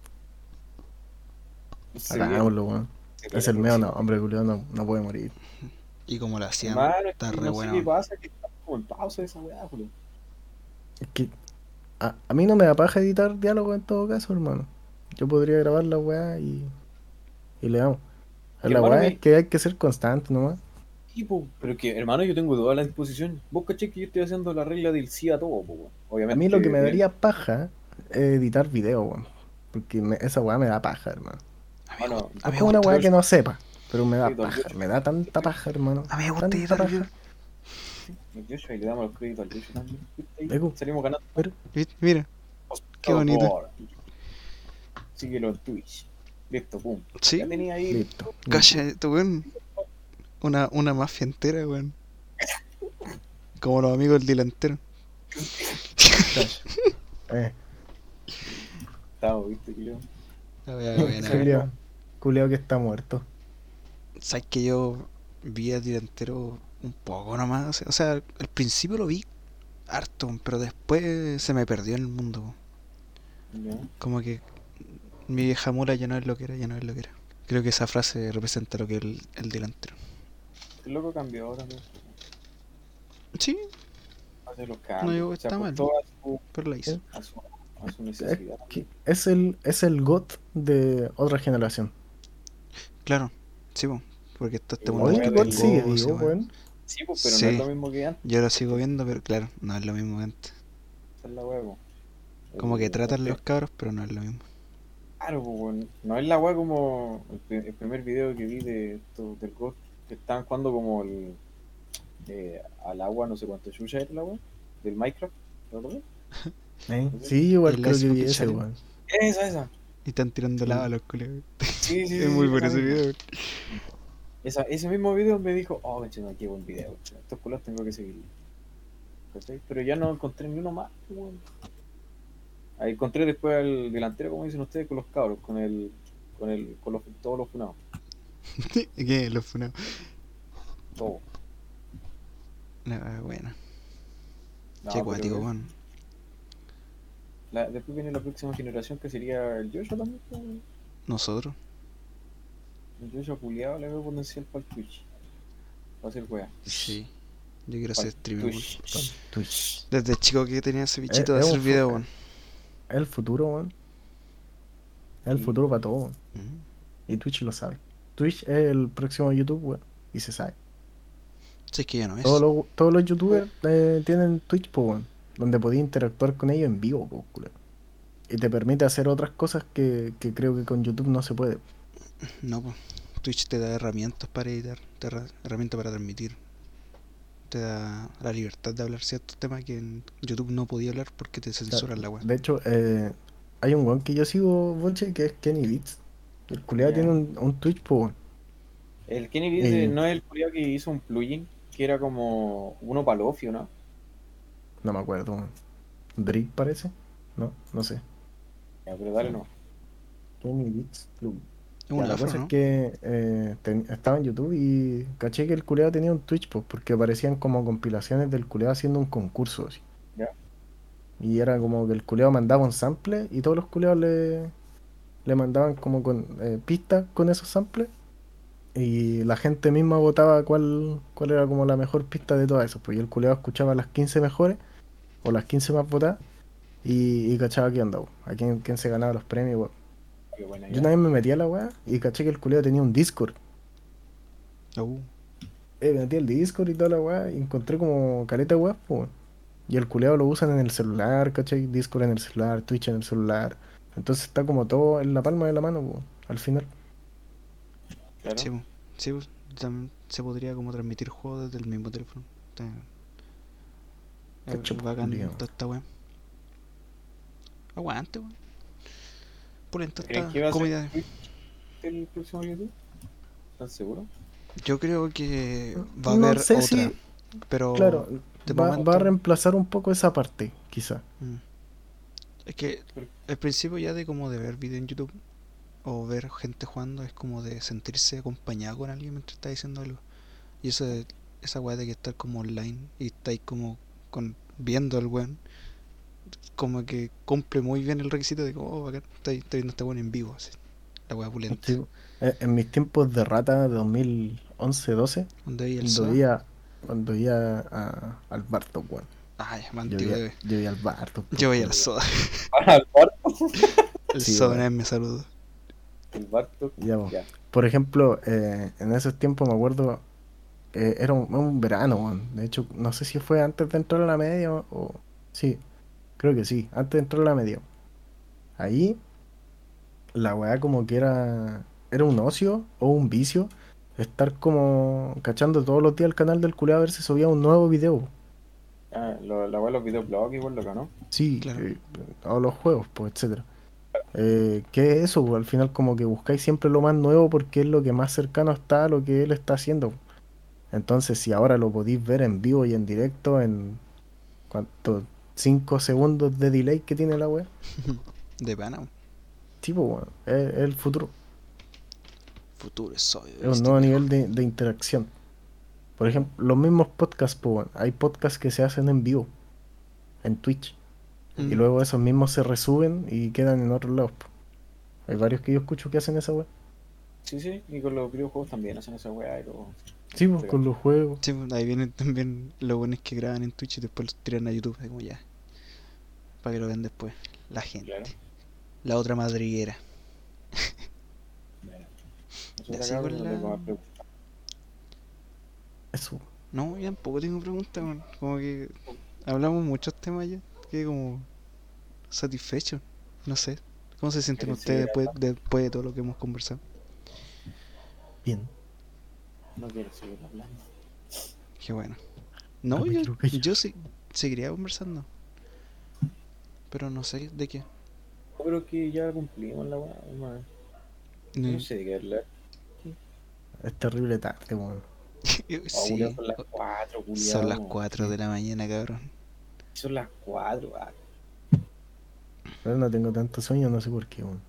Hagámoslo, weón. Es el mío, no, hombre, culiao, no, no puede morir. Y como lo hacían, está re no sé bueno. qué pasa, que está como en pausa esa weá, Julio. Es que a, a mí no me da paja editar diálogo en todo caso, hermano. Yo podría grabar la weá y, y le damos. La Hermano, weá me- es que hay que ser constante nomás. Tipo, pero que, hermano, yo tengo toda la disposición. Vos caché que yo estoy haciendo la regla del sí a todo, po, weón. A Obviamente. mí lo que me daría paja es editar video, weón. Porque me- esa weá me da paja, hermano. A mí, me Bueno, gu- a Es una weá que no sepa, pero me da Sí, don paja. Me da tanta paja, hermano. A mí me gusta editar paja. video. El Joshua, y le damos los créditos al Joshua también. Salimos ganando. ¿Viste? Mira, Qué bonito. Por- Síguelo en Twitch. Listo, pum. sí. Ya tenía ahí. Listo. Calla, tu weón. Una, una mafia entera, weón. Como los amigos del delantero. Eh, Estamos, viste, culiao. Culiao que está muerto. Sabes que yo vi al delantero un poco nomás. O sea, al principio lo vi harto, pero después se me perdió en el mundo. Como que mi vieja mula ya no es lo que era, ya no es lo que era. Creo que esa frase representa lo que es el, el delantero. El loco cambió. Sí, Hace los No cambios. digo que está mal. ajustó a su, pero la hizo. a su, a su necesidad. Que es el, es el GOT de otra generación. Claro, sí, po, porque está este el GOT tengo- sigue Go, ese vivo, weón. weón. Sí, pues, pero Sí. no es lo mismo que antes. Yo lo sigo viendo, pero claro, no es lo mismo que antes. Esa es la huevo. Como que tratan los cabros, pero no es lo mismo. Claro, pues, bueno. no es la weá como el, pri- el primer video que vi de esto, del God, que estaban jugando como el eh, al agua, no sé cuánto chucha era la weá, del Minecraft, ¿lo acordás? ¿Eh? Sí, igual El creo que vi ese, weón. Esa, esa. Y están tirando lava a los culeros. Sí, sí, sí. Es muy sí, bueno ese video. Esa- ese mismo video me dijo, oh, conchito, qué buen video. Estos culos tengo que seguir. ¿Cachai? Pero ya no encontré ni uno más, weón. Ahí encontré después al delantero, como dicen ustedes, con los cabros, con el, con el, con los, todos los funados. ¿Qué? Los funados. Todos. La buena. No, pero cuático, weón. La- después viene la próxima generación que sería el Joshua también. pues. Nosotros. El Joshua culiado le veo potencial para el Twitch. Va a ser wea. Sí. Yo quiero hacer streaming. Twitch. Twitch. Desde chico que tenía ese bichito Eh, de hacer video, weón. Es el futuro, weón. Es el Sí. futuro para todo, weón. Mm. Y Twitch lo sabe. Twitch es el próximo YouTube, weón. Y se sabe. Si es que ya no es. Todos los, todos los youtubers eh, tienen Twitch, pues, weón. Donde podías interactuar con ellos en vivo, pues, culo. Y te permite hacer otras cosas que, que creo que con YouTube no se puede. No, pues. Twitch te da herramientas para editar, te da herramientas para transmitir. Te da la libertad de hablar ciertos temas que en YouTube no podía hablar porque te censuran la weá. De hecho, eh, hay un weón que yo sigo, Bolche, que es Kenny Beats. El culiado tiene un, un Twitch, pues. El Kenny Beats Eh. no es el culiao que hizo un plugin que era como uno palofio, ¿no? No me acuerdo. Drake parece. No, no sé. Ya, pero dale no. Kenny Beats Club. Es Ya, un la cosa ¿no? es que eh, ten- estaba en YouTube y caché que el culeado tenía un Twitch, pues, porque aparecían como compilaciones del culeado haciendo un concurso, así. Y era como que el culeado mandaba un sample y todos los culeados le, le mandaban como con eh, pistas con esos samples. Y la gente misma votaba cuál, cuál era como la mejor pista de todas esas. Pues y el culeado escuchaba las 15 mejores o las 15 más votadas y, y cachaba qué onda, po, a quién, quién se ganaba los premios. Qué buena Yo una vez me metí a la weá y caché que el culeado tenía un Discord. Uh, Eh, me metí al Discord y toda la weá y encontré como caleta weá, pues. Y el culeado lo usan en el celular, ¿cachai? Discord en el celular, Twitch en el celular. Entonces está como todo en la palma de la mano, pues, al final. Claro. sí, po. sí, po. También se podría como transmitir juegos desde el mismo teléfono. Está- bacán esta weá. Aguante, weón. Pulenta ¿Creen esta comida. El próximo YouTube? ¿Estás seguro? Yo creo que va a No haber sé otra. si, Pero claro, de va, momento- va a reemplazar un poco esa parte, quizá. Mm. Es que el principio ya de como de ver video en YouTube o ver gente jugando es como de sentirse acompañado con alguien mientras está diciendo algo. Y eso esa weá de que estar como online y estáis como con, viendo al weón, como que cumple muy bien el requisito de como, oh, bacán, estoy, estoy viendo a este weón en vivo. así. La weá pulenta. Sí. Eh, En mis tiempos de rata de 2011-12, Donde veía el cuando Soda. veía, cuando veía a, al Barto, weón. Ay, más Yo veía, de- yo veía al Barto. Yo veía el weón. Soda. Ah, el Barto. El Sí, Soda vez me saludó. El Barto. Ya. Ya. Por ejemplo, eh, en esos tiempos me acuerdo, eh, era un, un verano, weón. De hecho, no sé si fue antes de entrar a la media o- Sí, creo que sí, antes de entrar a la media. Ahí, la weá como que era, era un ocio o un vicio estar como cachando todos los días el canal del culeado a ver si subía un nuevo video. Ah, lo, la weá de los videoblogs igual loca, ¿no? Sí, Claro. eh, o los juegos, pues, etcétera. Eh, ¿qué es eso? pues? Al final como que buscáis siempre lo más nuevo porque es lo que más cercano está a lo que él está haciendo. Entonces, si ahora lo podéis ver en vivo y en directo en ¿cuánto? 5 segundos de delay que tiene la web, De pana. tipo, bueno, es, es el futuro. Futuro soy. Es un nuevo nivel de, de interacción. Por ejemplo, los mismos podcasts, pues, bueno, hay podcasts que se hacen en vivo, en Twitch. Mm. Y luego esos mismos se resuben y quedan en otros lados. po. Hay varios que yo escucho que hacen esa web. Sí, sí, y con los videojuegos también hacen esa weá y. Sí, pues con los juegos. Sí, pues, ahí vienen también los buenos que graban en Twitch y después los tiran a YouTube, como ya. Para que lo vean después. La gente. Claro. La otra madriguera. Bueno. Ya no. Eso. No, yo tampoco tengo preguntas. Como que hablamos muchos temas ya. Que como satisfecho. No sé. ¿Cómo se sienten ¿Quieres ustedes después, después de todo lo que hemos conversado? Bien. No quiero seguir hablando. Qué bueno. No, yo, yo sí, seguiría conversando. Pero no sé de qué. Yo creo que ya cumplimos la weá. no- No sé de qué hablar. Es terrible tarde, weón. Sí, son las 4, culiao. son las 4 de la mañana, cabrón. Son las 4. ah. Pero no tengo tanto sueño, no sé por qué, weón.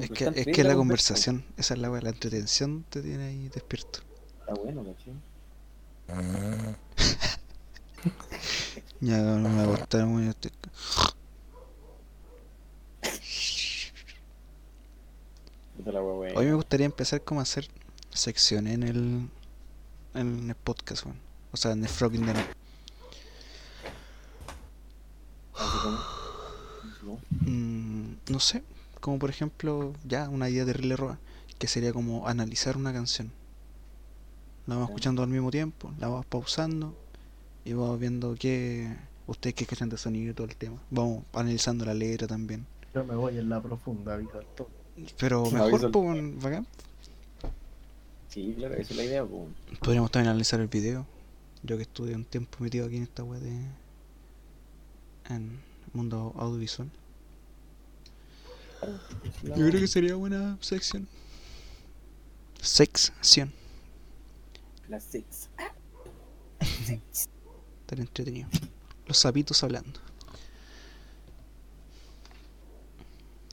Es que, es que la conversa. conversación, esa es la weá, la entretención te tiene ahí despierto. Está bueno, ¿cachai? Ya no me va a gustar muy este-. Hoy me gustaría empezar como a hacer secciones en el en el podcast, weón. O sea, en el Frog in the Night. Mm, no sé, como por ejemplo, ya una idea terrible roba, que sería como analizar una canción. La vamos escuchando al mismo tiempo, la vamos pausando y vamos viendo qué. Ustedes qué cachan de sonido y todo el tema. Vamos analizando la letra también. Yo me voy en la profunda, aviso al toque. Pero mejor, bacán. Sí, claro, esa es la idea, pues. Podríamos también analizar el video. Yo que estuve un tiempo metido aquí en esta web de. en mundo audiovisual. Yo creo que sería buena sección. Sección. La six. Tan entretenido. Los sapitos hablando.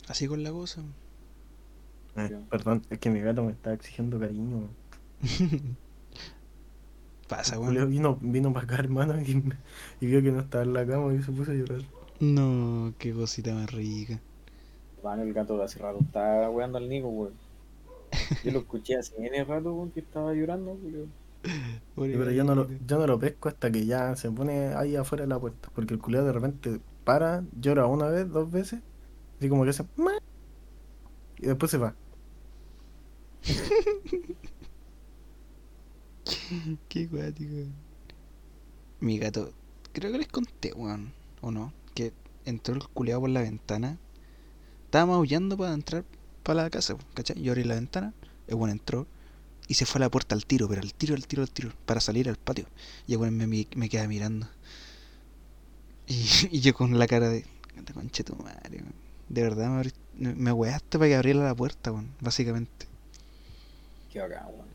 Así con la cosa. Eh, perdón, es que mi gato me está exigiendo cariño. Pasa, weón. vino, vino para acá, hermano, y, me- y vio que no estaba en la cama y se puso a llorar. No, qué cosita más rica. Van, el gato de hace rato está weando al Nico, weón. Yo lo escuché hace N rato, weón, que estaba llorando, pero. Pero yo no, lo, yo no lo pesco hasta que ya se pone ahí afuera de la puerta. Porque el culiado de repente para, llora una vez, dos veces, así como que hace. Y después se va. Qué guático. Mi gato, creo que les conté, weón, o no, que entró el culeado por la ventana. Estaba maullando para entrar para la casa, ¿cachai? Yo abrí la ventana, el weón entró y se fue a la puerta al tiro, pero al tiro, al tiro, al tiro, para salir al patio. Y el weón me, me queda mirando. Y, y yo con la cara de, "Anda, conche tu madre, weón". De verdad me, abrí- me, weaste para que abriera la puerta, weón, básicamente. Qué bacán, weón.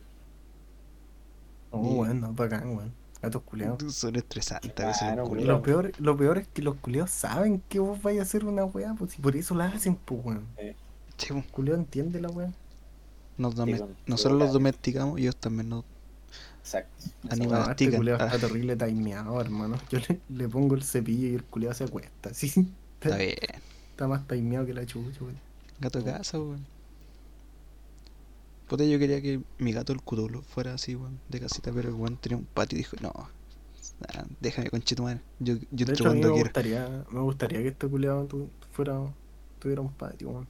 Oh, bueno, bacán, weón. Gatos culiados. Son estresantes a veces los Claro, Y culiados. lo peor, lo peor es que los culiados saben que vos vais a hacer una weá, pues y por eso la hacen, pues weón. Po. El culiado entiende la weá. Nos nosotros los domesticamos y ellos también nos Exacto. Anima- No, este Ah. está terrible timeado, hermano. Yo le, le pongo el cepillo y el culiado se acuesta. Sí, Está bien. Está más timeado que la chucha, weón. Gato de casa. Puta, yo quería que mi gato el cutulo fuera así, weón, de casita, pero el weón tenía un patio y dijo, no, nah, déjame conchetumar. Yo, yo De hecho, a mí me cuando quiera. gustaría, me gustaría que este culiado tu- fuera, tuviera un patio, weón.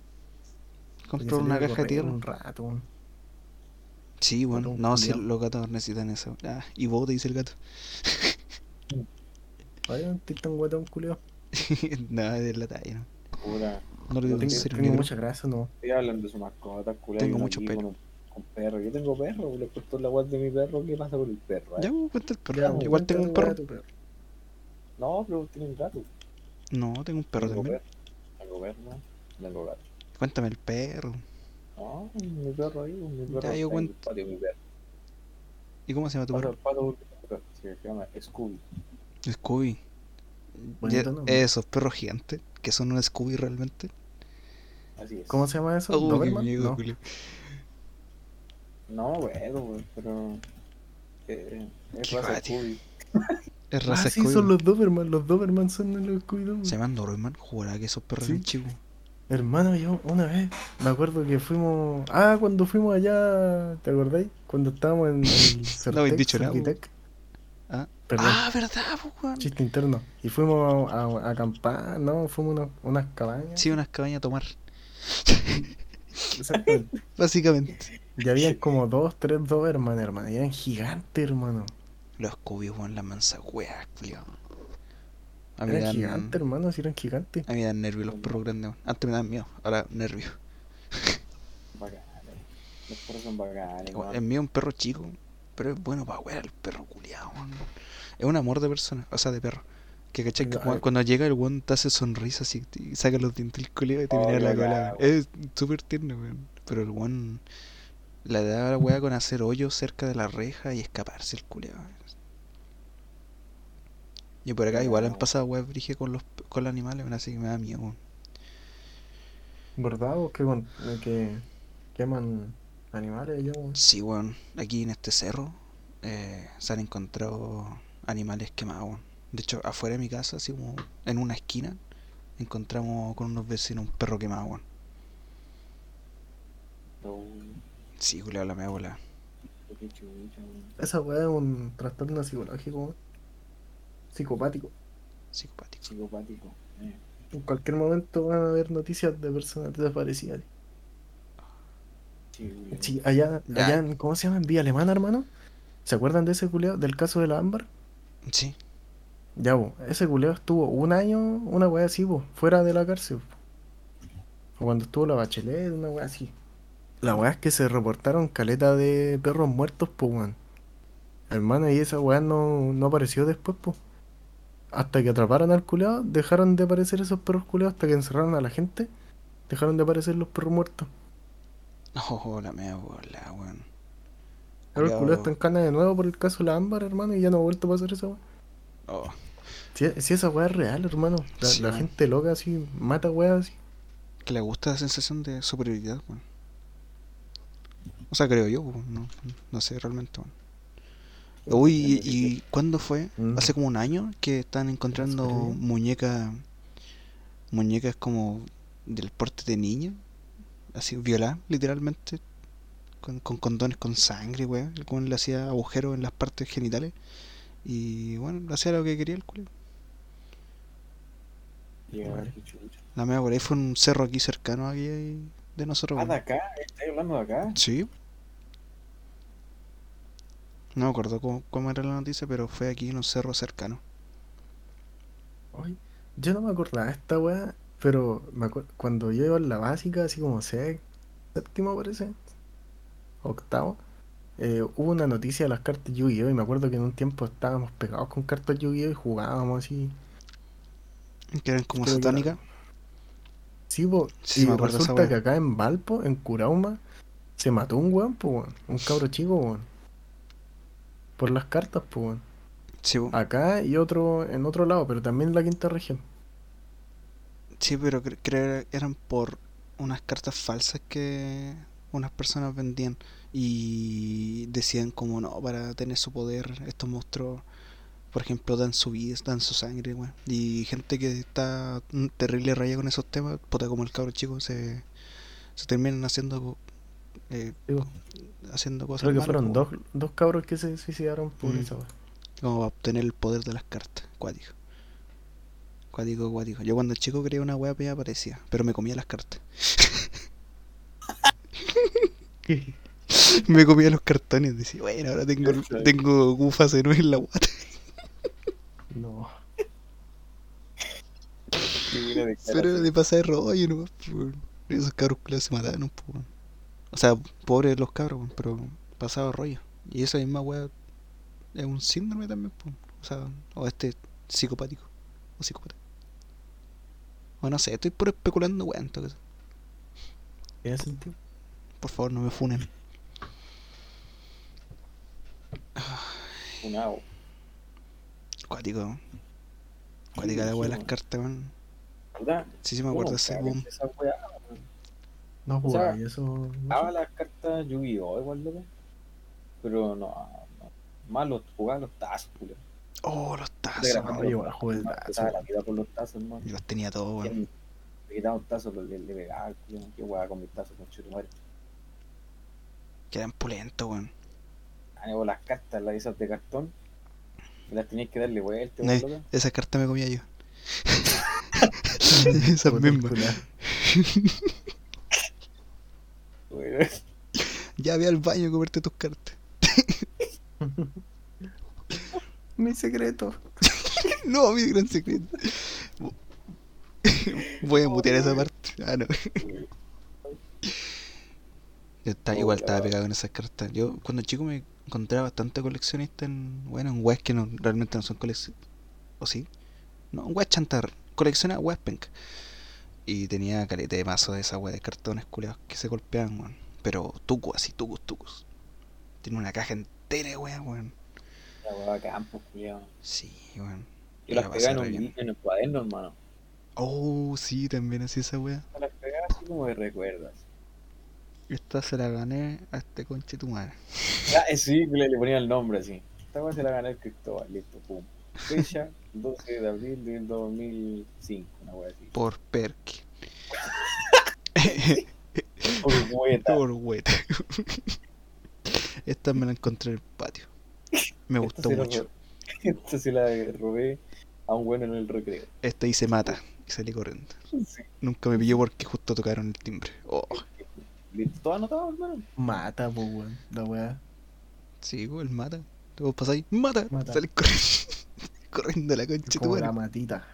Compró una caja de tierra. Un rato, weón. Sí, un No, si los gatos necesitan eso. Ah, y vos te dice el gato. Vaya, estoy tan guatón, culiado. Nada de la talla, ¿no? Puta. No lo digo No en tengo, serio, tengo mucha grasa, no. Estoy hablando de su mascota, culiao, Tengo mucho pelo. Con, con perro. Yo tengo perro, le cortó la guarda de mi perro. ¿Qué pasa con el perro? eh? Ya, weón, cuenta el perro. Ya, Igual cuenta tengo un perro. perro. No, pero tiene un gato. No, tengo un perro tengo también. perro. Tengo perro, tengo gato. Cuéntame el perro. No, mi perro ahí, mi perro. Ya, yo cuento. el patio, mi perro. ¿Y cómo se llama tu Pasa perro? el pato porque se llama Scooby. Scooby. Nombre. esos perros gigantes, que son un Scooby realmente. Así es. ¿Cómo se llama eso? Oh, qué ¿Doberman? miedo, No. No, bueno, pero. Eh, es raza. Scooby. Es Ah, raza sí, Scooby. son los Doberman. Los Doberman son los Scooby-Doo. Se llaman Doberman. Jugará que esos perros Sí. son chicos. Hermano, yo una vez me acuerdo que fuimos. Ah, cuando fuimos allá, ¿te acordáis? Cuando estábamos en el No habéis Certec, dicho nada, Certitec. Ah, Perdón, ah ¿verdad, po, weón? chiste interno. Y fuimos a, a- a acampar, ¿no? Fuimos a unas, unas cabañas. Sí, unas cabañas a tomar. Básicamente. Y habían como dos, tres Doberman, hermano. Y eran gigantes, hermano. Los Scooby, weón, las mansas weas, culiao. A mí me Eran dan. gigantes, hermano, si eran gigantes. A mí me dan nervios los perros grandes. Antes me dan miedo, ahora nervios. Bacanes. Los perros son bacanes, Igual, weón. El mío es un perro chico, pero es bueno para wear el perro culiao, weón. Es un amor de persona, o sea, de perro. Que cachai que cuando llega el weón te hace sonrisas y, y saca los dientes del culiao y te Oh, mira la cola. Es súper tierno, weón. Pero el weón le da la weá con hacer hoyos cerca de la reja y escaparse el culiao. Y por acá igual han pasado weas brige con los con los animales, así que me da miedo. ¿Verdad? ¿O que, con- que queman animales allá, weón? Sí, weón. Aquí en este cerro eh, se han encontrado animales quemados, weón. De hecho, afuera de mi casa, así como en una esquina, encontramos con unos vecinos un perro quemado, weón. No, Sí, culiao, la chucha, weón. Esa weá es un trastorno psicológico, weón. Psicopático. Psicopático. Psicopático. eh. En cualquier momento van a haber noticias de personas desaparecidas. Sí, allá, Ya. allá en, ¿cómo se llama? En Vía Alemana, hermano. ¿Se acuerdan de ese culeo, del caso de la Ámbar? Sí. Ya, bo, ese culeo estuvo un año, una weá así, bo, fuera de la cárcel. O cuando estuvo la Bachelet, una weá así. La weá es que se reportaron caleta de perros muertos, pues, weón. Hermano, y esa weá no, no apareció después, pues. Hasta que atraparon al culeado, dejaron de aparecer esos perros culeados, hasta que encerraron a la gente, dejaron de aparecer los perros muertos. Oh, la mea bola, weón. Ahora el Culeado- está en cana de nuevo por el caso de la Ámbar, hermano, y ya no ha vuelto a pasar esa weá. Oh, Si, si esa weá es real, hermano. La, Sí, la weón. gente loca así, mata weá así. que le gusta la sensación de superioridad, weón. O sea, creo yo, weón, no, no sé realmente, weón. Uy, ¿y, y cuándo fue? Mm. Hace como un año que están encontrando muñecas, muñecas como del porte de niño, así violadas, literalmente, con, con condones con sangre, weón. El weón le hacía agujeros en las partes genitales y bueno, hacía lo que quería el culo. La mea por ahí fue un cerro aquí cercano aquí de nosotros. Ah, de acá, ¿estás hablando de acá? Sí. No me acuerdo cómo, cómo era la noticia, pero fue aquí en un cerro cercano. Ay, yo no me acordaba de esta weá, pero me cuando yo iba en la básica, así como sé, séptimo parece, octavo, eh, hubo una noticia de las cartas Yu-Gi-Oh! y me acuerdo que en un tiempo estábamos pegados con cartas Yu-Gi-Oh! y jugábamos así. Que eran como era- satánicas. Sí, po, Sí, y me resulta que acá en Valpo, en Curauma, se mató un weón, un cabro chico, weón. Por las cartas, weón. Sí, po. Acá y otro en otro lado, pero también en la quinta región. sí, pero cre- creo que eran por unas cartas falsas que unas personas vendían y decían como no, para tener su poder, estos monstruos, por ejemplo, dan su vida, dan su sangre, weón. Y gente que está terrible raya con esos temas, puta como el cabro chico, se, se terminan haciendo eh. Haciendo cosas Creo que malas, fueron dos, dos cabros que se suicidaron por Mm. esa weá. como para obtener el poder de las cartas. Cuático. Cuático, cuático. Yo cuando chico quería una wea media parecía, pero me comía las cartas. me comía los cartones. Decía, bueno, ahora tengo, tengo gufas en en la guata. No. Pero de pasar de rollo weón. Esos cabros culiados se mataron. weón. O sea, pobres los cabros, weón, pero pasaba rollo. Y esa misma wea es un síndrome también. po. O sea, o este psicopático. O psicópata. O no sé, estoy puro especulando, weón. en todo caso. ¿Tiene sentido? Por favor, no me funen. Funao. Cuático. Cuática la wea de las cartas, weón. ¿Verdad? Sí, sí me acuerdo de ese ¿Cómo No, pues, sea, ay, eso. no Jugaba las cartas Yu-Gi-Oh! igual, loco. Pero no, no. Más los jugaba los tazos, culo. Oh, los tazos. yo los igual jugué el tazos, tazo, la vida por los tazos, hermano. Yo los tenía todos, weón. Me quitaba un tazo, le, le pegaba al culo. Qué weá con mis tazos, con chutumare. Que eran pulentos, weón. Ah, no, las cartas, las esas de cartón. y Las tenías que darle vuelta, No, weón, loco. esa carta me comía yo. Esa misma. Weón. Ya ve al baño a comerte tus cartas. Mi secreto. No, mi gran secreto. Voy a mutear esa parte. Ah, no. Yo estaba, Oh, igual estaba pegado en esas cartas. Yo cuando chico me encontraba bastante coleccionista en, bueno, en weas que no, realmente no son colecciones. ¿O sí? No, en weas chantar. Colecciona weas penca. Y tenía caleta de mazo de esa wea de cartones culeados que se golpeaban, weón. Pero tucos, así, tucos, tucos. Tiene una caja entera de weas, weón. La weá campo, culiao. Sí, weón. Yo La las pegaba en un en el cuaderno, hermano. Oh, sí, también hacía esa wea. Yo Las pegaba así como de recuerdas. Esta se la gané a este conche tu madre. Ah, sí, le, le ponía el nombre así. Esta weá se la gané el Cristóbal, listo, pum. Fecha 12 de abril del 2005, una weá así. Por perky. Por hueta. Por weta. Esta me la encontré en el patio. Me gustó mucho. Esta sí la robé a un bueno en el recreo. Esta y se mata. Y salí corriendo. Sí. Nunca me pilló porque justo tocaron el timbre. Oh, Listo, todo anotado, hermano. Mata, pues, weón. La weá. sí, güey, el mata. Te vos pasáis, mata. Mata. Salís corriendo. corriendo a la concha como la matita.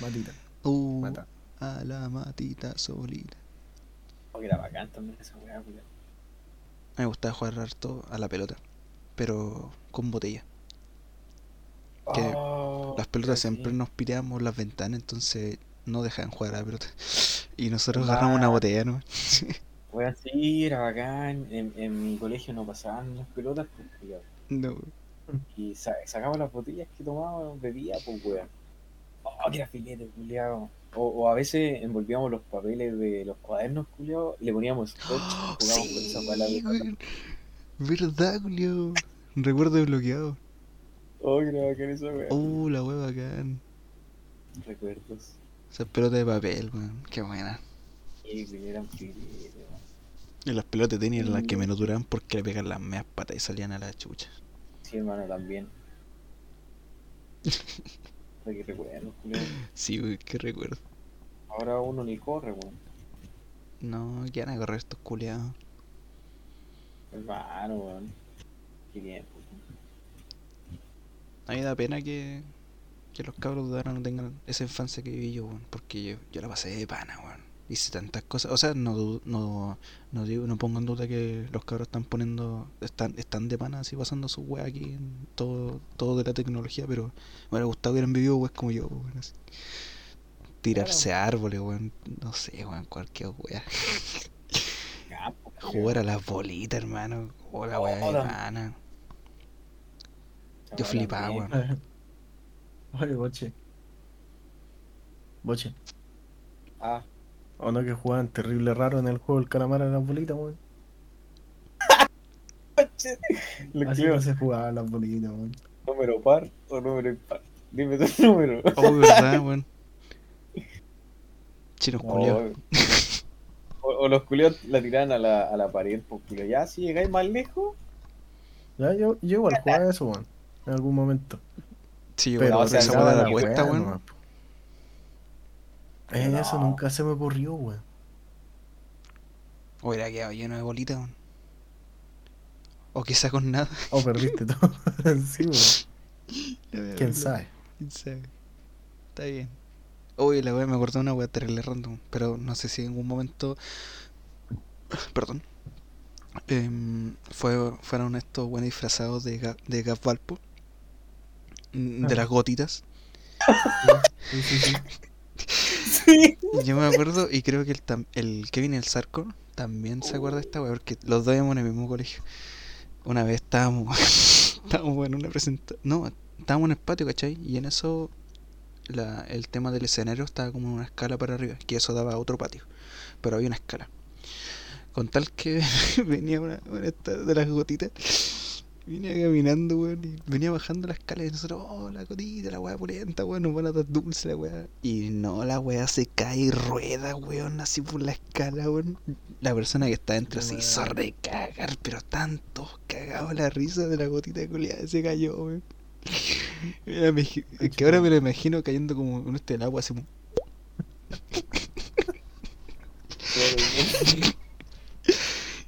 Matita. Uh, Mata. a la matita solita. Oh, que era bacán también esa weá. A mí me gustaba jugar harto a la pelota, pero con botella. Que Oh, Las pelotas sí. siempre nos pireamos las ventanas, entonces no dejan jugar a la pelota. Y nosotros Ah. agarramos una botella, ¿no? Weón, sí, era bacán. En, en mi colegio no pasaban las pelotas, pues, no. Y sa sacaba las botellas que tomaba, bebía, pues, weón. Oh, que era filete, culiao. O, o a veces envolvíamos los papeles de los cuadernos, culiao, y le poníamos scotch y jugábamos con esa güey. Verdad, Julio. Recuerdo desbloqueado. Oh, que era bacán esa weá. Oh, la wea bacán. Recuerdos. Esas pelotas de papel, weón. Qué buena. Sí, eran filete, weón. Y las pelotas de tenis eran las que menos duraban porque le pegan las meas patas y salían a la chucha. Sí, hermano, también. Que recuerdo. Sí, güey, qué recuerdo. Ahora uno ni corre, weón. No, ¿qué van a correr estos culiados? Hermano, weón. Qué bien, pues. A mí da pena que, que los cabros de ahora no tengan esa infancia que viví yo, weón. Porque yo, yo la pasé de pana, weón. Hice tantas cosas. O sea, no, no, no, digo, no pongo en duda que los cabros están poniendo. Están, están de pana así pasando su weá aquí en todo, todo de la tecnología. Pero me hubiera gustado que hubieran vivido weas como yo, weón. así. Tirarse a árboles, weón. No sé, weón. Cualquier weá. Ya, pues. Jugar a las bolitas, hermano. O la weá de pana. Yo flipaba, weón. Oye, boche. Boche. Ah, O no que jugaban terrible raro en el juego del calamar a las bolitas, weón. lo Así no se jugaba a las bolitas, weón. número par o número impar. Dime tu número. Oh, verdad, weón. Chinos No, culiados. o, o los culiados la tiraban a la, a la pared, culiao. Ya, si llegáis más lejos, Ya, yo, yo igual jugaba eso, weón. En algún momento. Sí, Pero weón, o sea, esa weá de la weá weón. Eh, No. Eso nunca se me ocurrió, weón. Hubiera quedado lleno de bolitas, weón. O quizá con nada. Oh, perdiste todo. sí, weón. ¿Quién sabe? ¿Quién sabe? Está bien. Oye, la weá me acordé de una weá terrible random, pero no sé si en algún momento. Perdón. Em, fue, fueron estos buenos disfrazados de, Ga- de Gap Valpo. De Ah. las gotitas. Sí, sí, sí. Yo me acuerdo, y creo que el, el Kevin y el Zarco también se acuerda de esta weá, porque los dos íbamos en el mismo colegio. Una vez estábamos, estábamos en una presentación. No, estábamos en el patio, ¿cachai? Y en eso la, el tema del escenario estaba como en una escala para arriba, que eso daba a otro patio. Pero había una escala. Con tal que venía una, una de las gotitas. Venía caminando, weón, y venía bajando la escala y nosotros, oh, la gotita, la weá pulenta, weón, nos van a dar dulce la weá. Y no, la weá se cae y rueda, weón, así por la escala, weón. La persona que está dentro se hizo recagar, pero tanto cagado la risa de la gotita culiada, se cayó, weón. Mira, me gi- es que ahora me lo imagino cayendo como en este el agua, así como.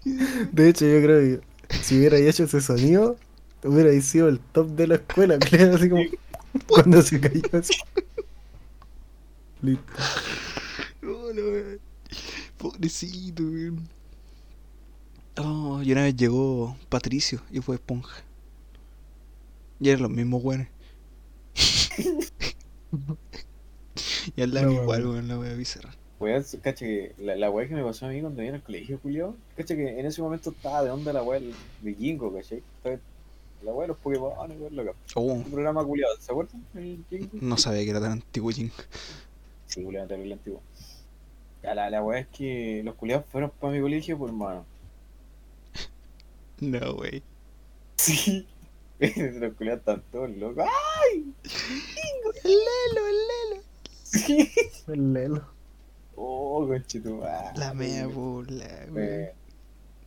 De hecho, yo creo que si hubiera hecho ese sonido, hubiera sido el top de la escuela, creo, así como cuando se cayó así. Listo. Oh. Pobrecito, weón. Oh, y una vez llegó Patricio y fue esponja. Y eran los mismos weones. y al lado La igual, weón, la wea bizarra. Weón, cacha que la, la weá que me pasó a mí cuando iba al colegio, culiao, cacha que en ese momento estaba de onda la weá del- de Jingo, ¿cachai? Estaba- La weá de los Pokémon, weón, loca. Oh, Un programa culiado, ¿se acuerdan? El Jingo. no sabía que era tan antiguo, Jin. Sí, culiado, terrible antiguo. Ya, la, la weá es que los culiados fueron para mi colegio, por hermano. No, wey. Sí. los culiados están todos locos. ¡Ay! El Lelo, el Lelo. Sí. El lelo. Oh, conchetumare. La mea bola, weón. Eh,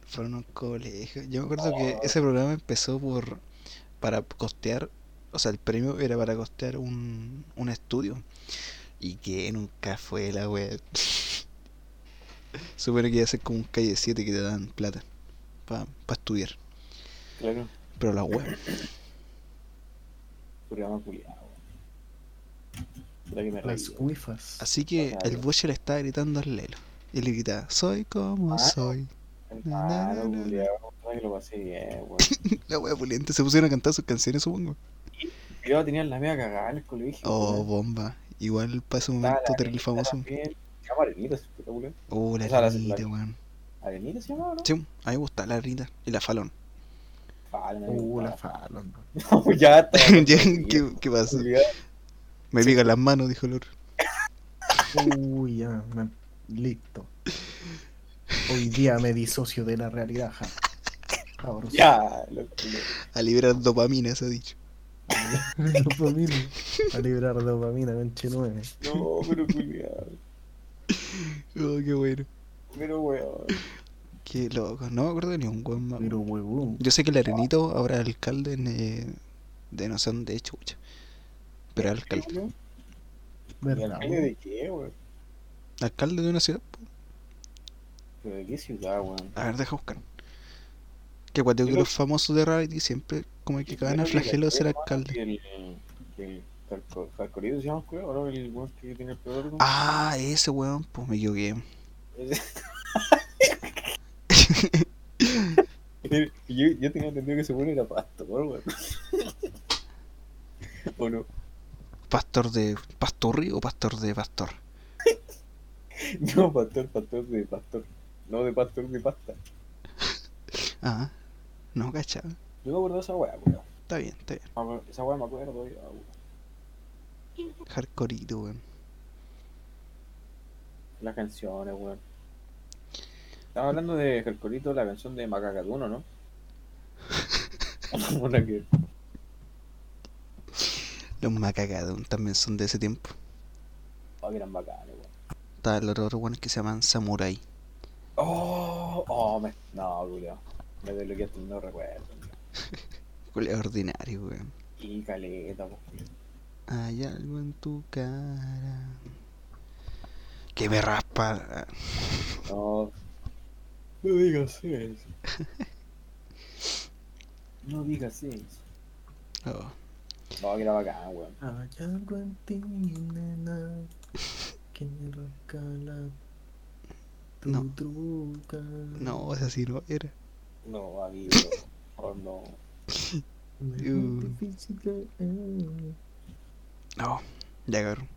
Fueron un colegio. Yo me acuerdo que ese programa empezó por para costear, o sea, el premio era para costear un, un estudio. Y que nunca fue la wea. Supone que a ser como un calle 7 que te dan plata para estudiar. Claro, Pero la wea. programa culiado. Que Las wifas. Así que Claro. el Boche le estaba gritando al Lelo. Y le gritaba, soy como Ah. soy. Lo pasé bien, weón. La wea puliente. Se pusieron a cantar sus canciones, supongo. Yo tenía la media cagada en el colegio. Oh, bomba. Igual para ese momento terrible Arenita famoso. llama Arenita, espectacular. Oh, la O sea, la- weón. ¿Arenita se llamaba, no? Sí, a mí me gusta la Rita. Y la Falón. Me Uh, la gustaba. Fallon. No, ya está. ¿Qué, ¿Qué pasa? Me pican las manos, dijo el otro. Uy, ya, me- listo. Hoy día me disocio de la realidad, ja. Ya, lo. A liberar dopamina, se ha dicho. dopamina. A librar dopamina, conche nueve. No, pero culiado. Oh, qué bueno. Pero weón. Qué loco. No me acuerdo de ni un weón más. Pero huevón. Yo sé que el Arenito ahora es alcalde en, eh, de no sé dónde de chucha. Pero es alcalde. ¿Y ¿Verdad? alcalde de qué, weón? Alcalde de una ciudad. ¿Pero de qué ciudad, weón? A ver, deja buscar. Que cuando que Yo los famosos de reality siempre como que cagan al flagelo de ser alcalde. Que el, que Jarcorito se llama, ¿no? El weón que tiene el peor. ¿no? Ah, ese weón, pues me equivoqué. yo, yo tenía entendido que ese weón era pastor, weón. ¿O no? Pastor de Pastorri o pastor de pastor. No, pastor, pastor de pastor. No de pastor de pasta. Ah, no cachaba. Yo me acuerdo de esa weá, weón. Está bien, está bien. Acuerdo- Esa weá me acuerdo, weón. Hardcoreito, weón. Las canciones, weón. Estamos hablando de Jarcorito, la canción de Macacatuno, ¿no? Una que. Los macagados también son de ese tiempo. Oh, que eran bacanes, weón. Los otros weones que se llaman Samurai. Oh, oh, me. No, Julio. Me desbloqueaste no recuerdo. weón. Culeo ordinario, weón. Y caleta, Julio. Hay algo en tu cara. Que me raspa. No. No digas eso. No digas eso. Oh, No, que era bacán, weón. Hay algo en ti, nena, que me rasca la tu No. truca. no, esa sí no era. No, amigo. Oh, no. Uh. No, ya cabrón.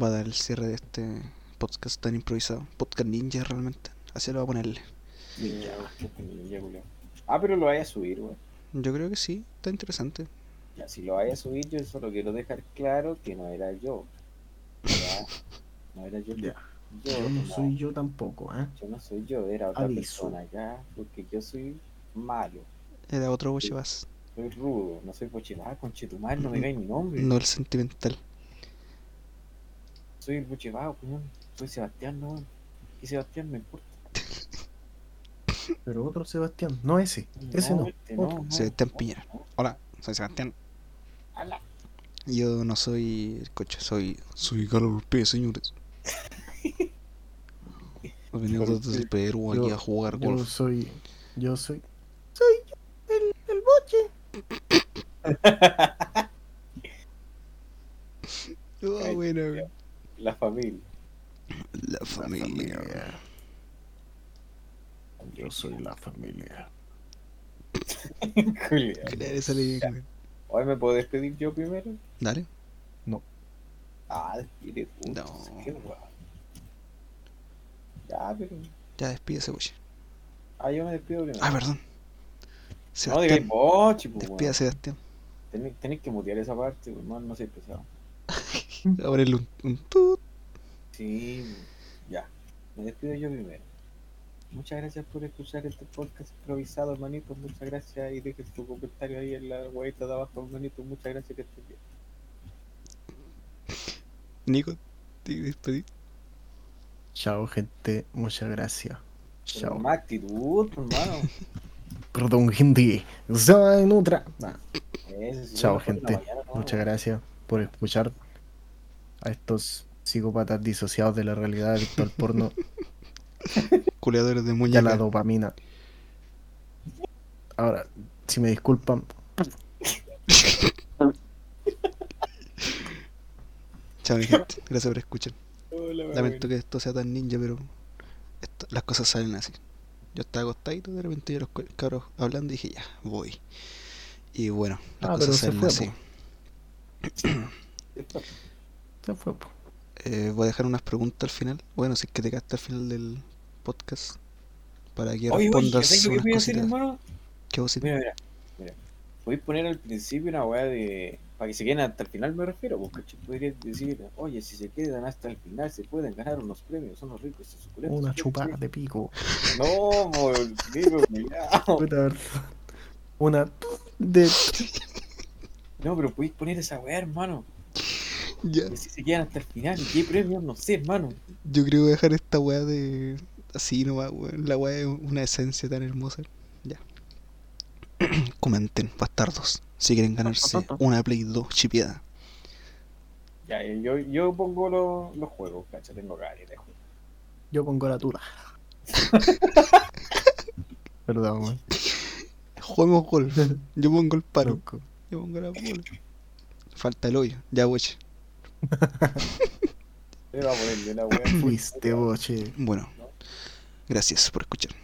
Va a dar el cierre de este podcast tan improvisado. Podcast ninja realmente. Así lo voy a ponerle. Ninja, ninja, Julio. Ah, pero lo vaya a subir, weón. Yo creo que sí, está interesante. Ya, si lo vaya a subir, yo solo quiero dejar claro que no era yo. Ya, No era yo. Ya. Yo, Yo no no, soy yo tampoco, ¿eh? yo no soy yo, era otra Aviso. persona ya, porque yo soy malo. Era otro boche más. Soy rudo, no soy Bochevá, conchetumar, no me digáis mi nombre. No el sentimental. Soy el Bochevá, weón. Soy Sebastián, no. Y Sebastián me importa. Pero otro Sebastián, no ese. Ese no. este no, no, Sebastián no, Piñera. no. Hola, soy Sebastián. Ala. Yo no soy el coche, soy. Soy Carlos P, señores. Pero desde Perú aquí yo- a jugar Yo golf. soy. Yo soy. Soy yo, el, el boche. Oh, bueno, ya. La familia. La familia. Yo soy la familia. Julián. Claro, sale bien, güey. Hoy me puedo despedir yo primero. Dale. Ah, despide. No. Qué. Ya, pero. Ya despídese, boche. Ah, yo me despido primero. Ah, perdón. no digáis Sebastián. vos, chico. Despida, Sebastián. Tenéis, tenéis que mutear esa parte, weón. No, no soy pesado. A ponerle un, un tut. Sí, ya. Me despido yo primero. Muchas gracias por escuchar este podcast improvisado, hermanito. Muchas gracias y dejen tu comentario ahí en la huevita de abajo, hermanito. Muchas gracias que estés bien. Nico, te despedí. Chao, gente. Muchas gracias. Chao. Más actitud, hermano. Perdón, gente. Soy Nutra. Nah, sí, Chao, gente. mañana, ¿no? Muchas gracias por escuchar a estos psicópatas disociados de la realidad adictos al porno Culeadores de muñeca. la dopamina. Ahora, si me disculpan, Chao, mi gente. Gracias por escuchar. Hola. Lamento que esto sea tan ninja, pero esto- las cosas salen así. Yo estaba acostadito, de repente yo los cabros hablando y dije, ya, voy. Y bueno, las Ah, cosas se salen fue, así. se fue. po. Eh, voy a dejar unas preguntas al final. Bueno, si es que te quedaste al final del podcast. Para que Oye, oye, respondas ¿sabes lo que unas voy a hacer, cositas. hermano? ¿Qué cositas? Mira, mira, mira. Voy a poner al principio una weá de. Para que se queden hasta el final, me refiero. Porque podría decir, oye, si se quedan hasta el final, se pueden ganar unos premios, son los ricos y suculentos. Una chupada de pico. No, digo, cuidado. Una de. No, pero podéis poner esa weá, hermano. Ya. Si se quedan hasta el final, ¿y qué premios? No sé, hermano. Yo creo que voy a dejar esta weá de. Así nomás, weón. La weá es una esencia tan hermosa. Ya. Comenten, bastardos. Si quieren ganarse una Play 2 chipeada. Ya, yo, yo pongo los, los juegos, cacha, tengo ganas de juegos. Yo pongo la tula. Perdón, weón. Juguemos golf. Yo pongo el paro. Loco. Yo pongo la bola. Falta el hoyo. Ya, weche. Fuiste, boche. Bueno. Gracias por escuchar.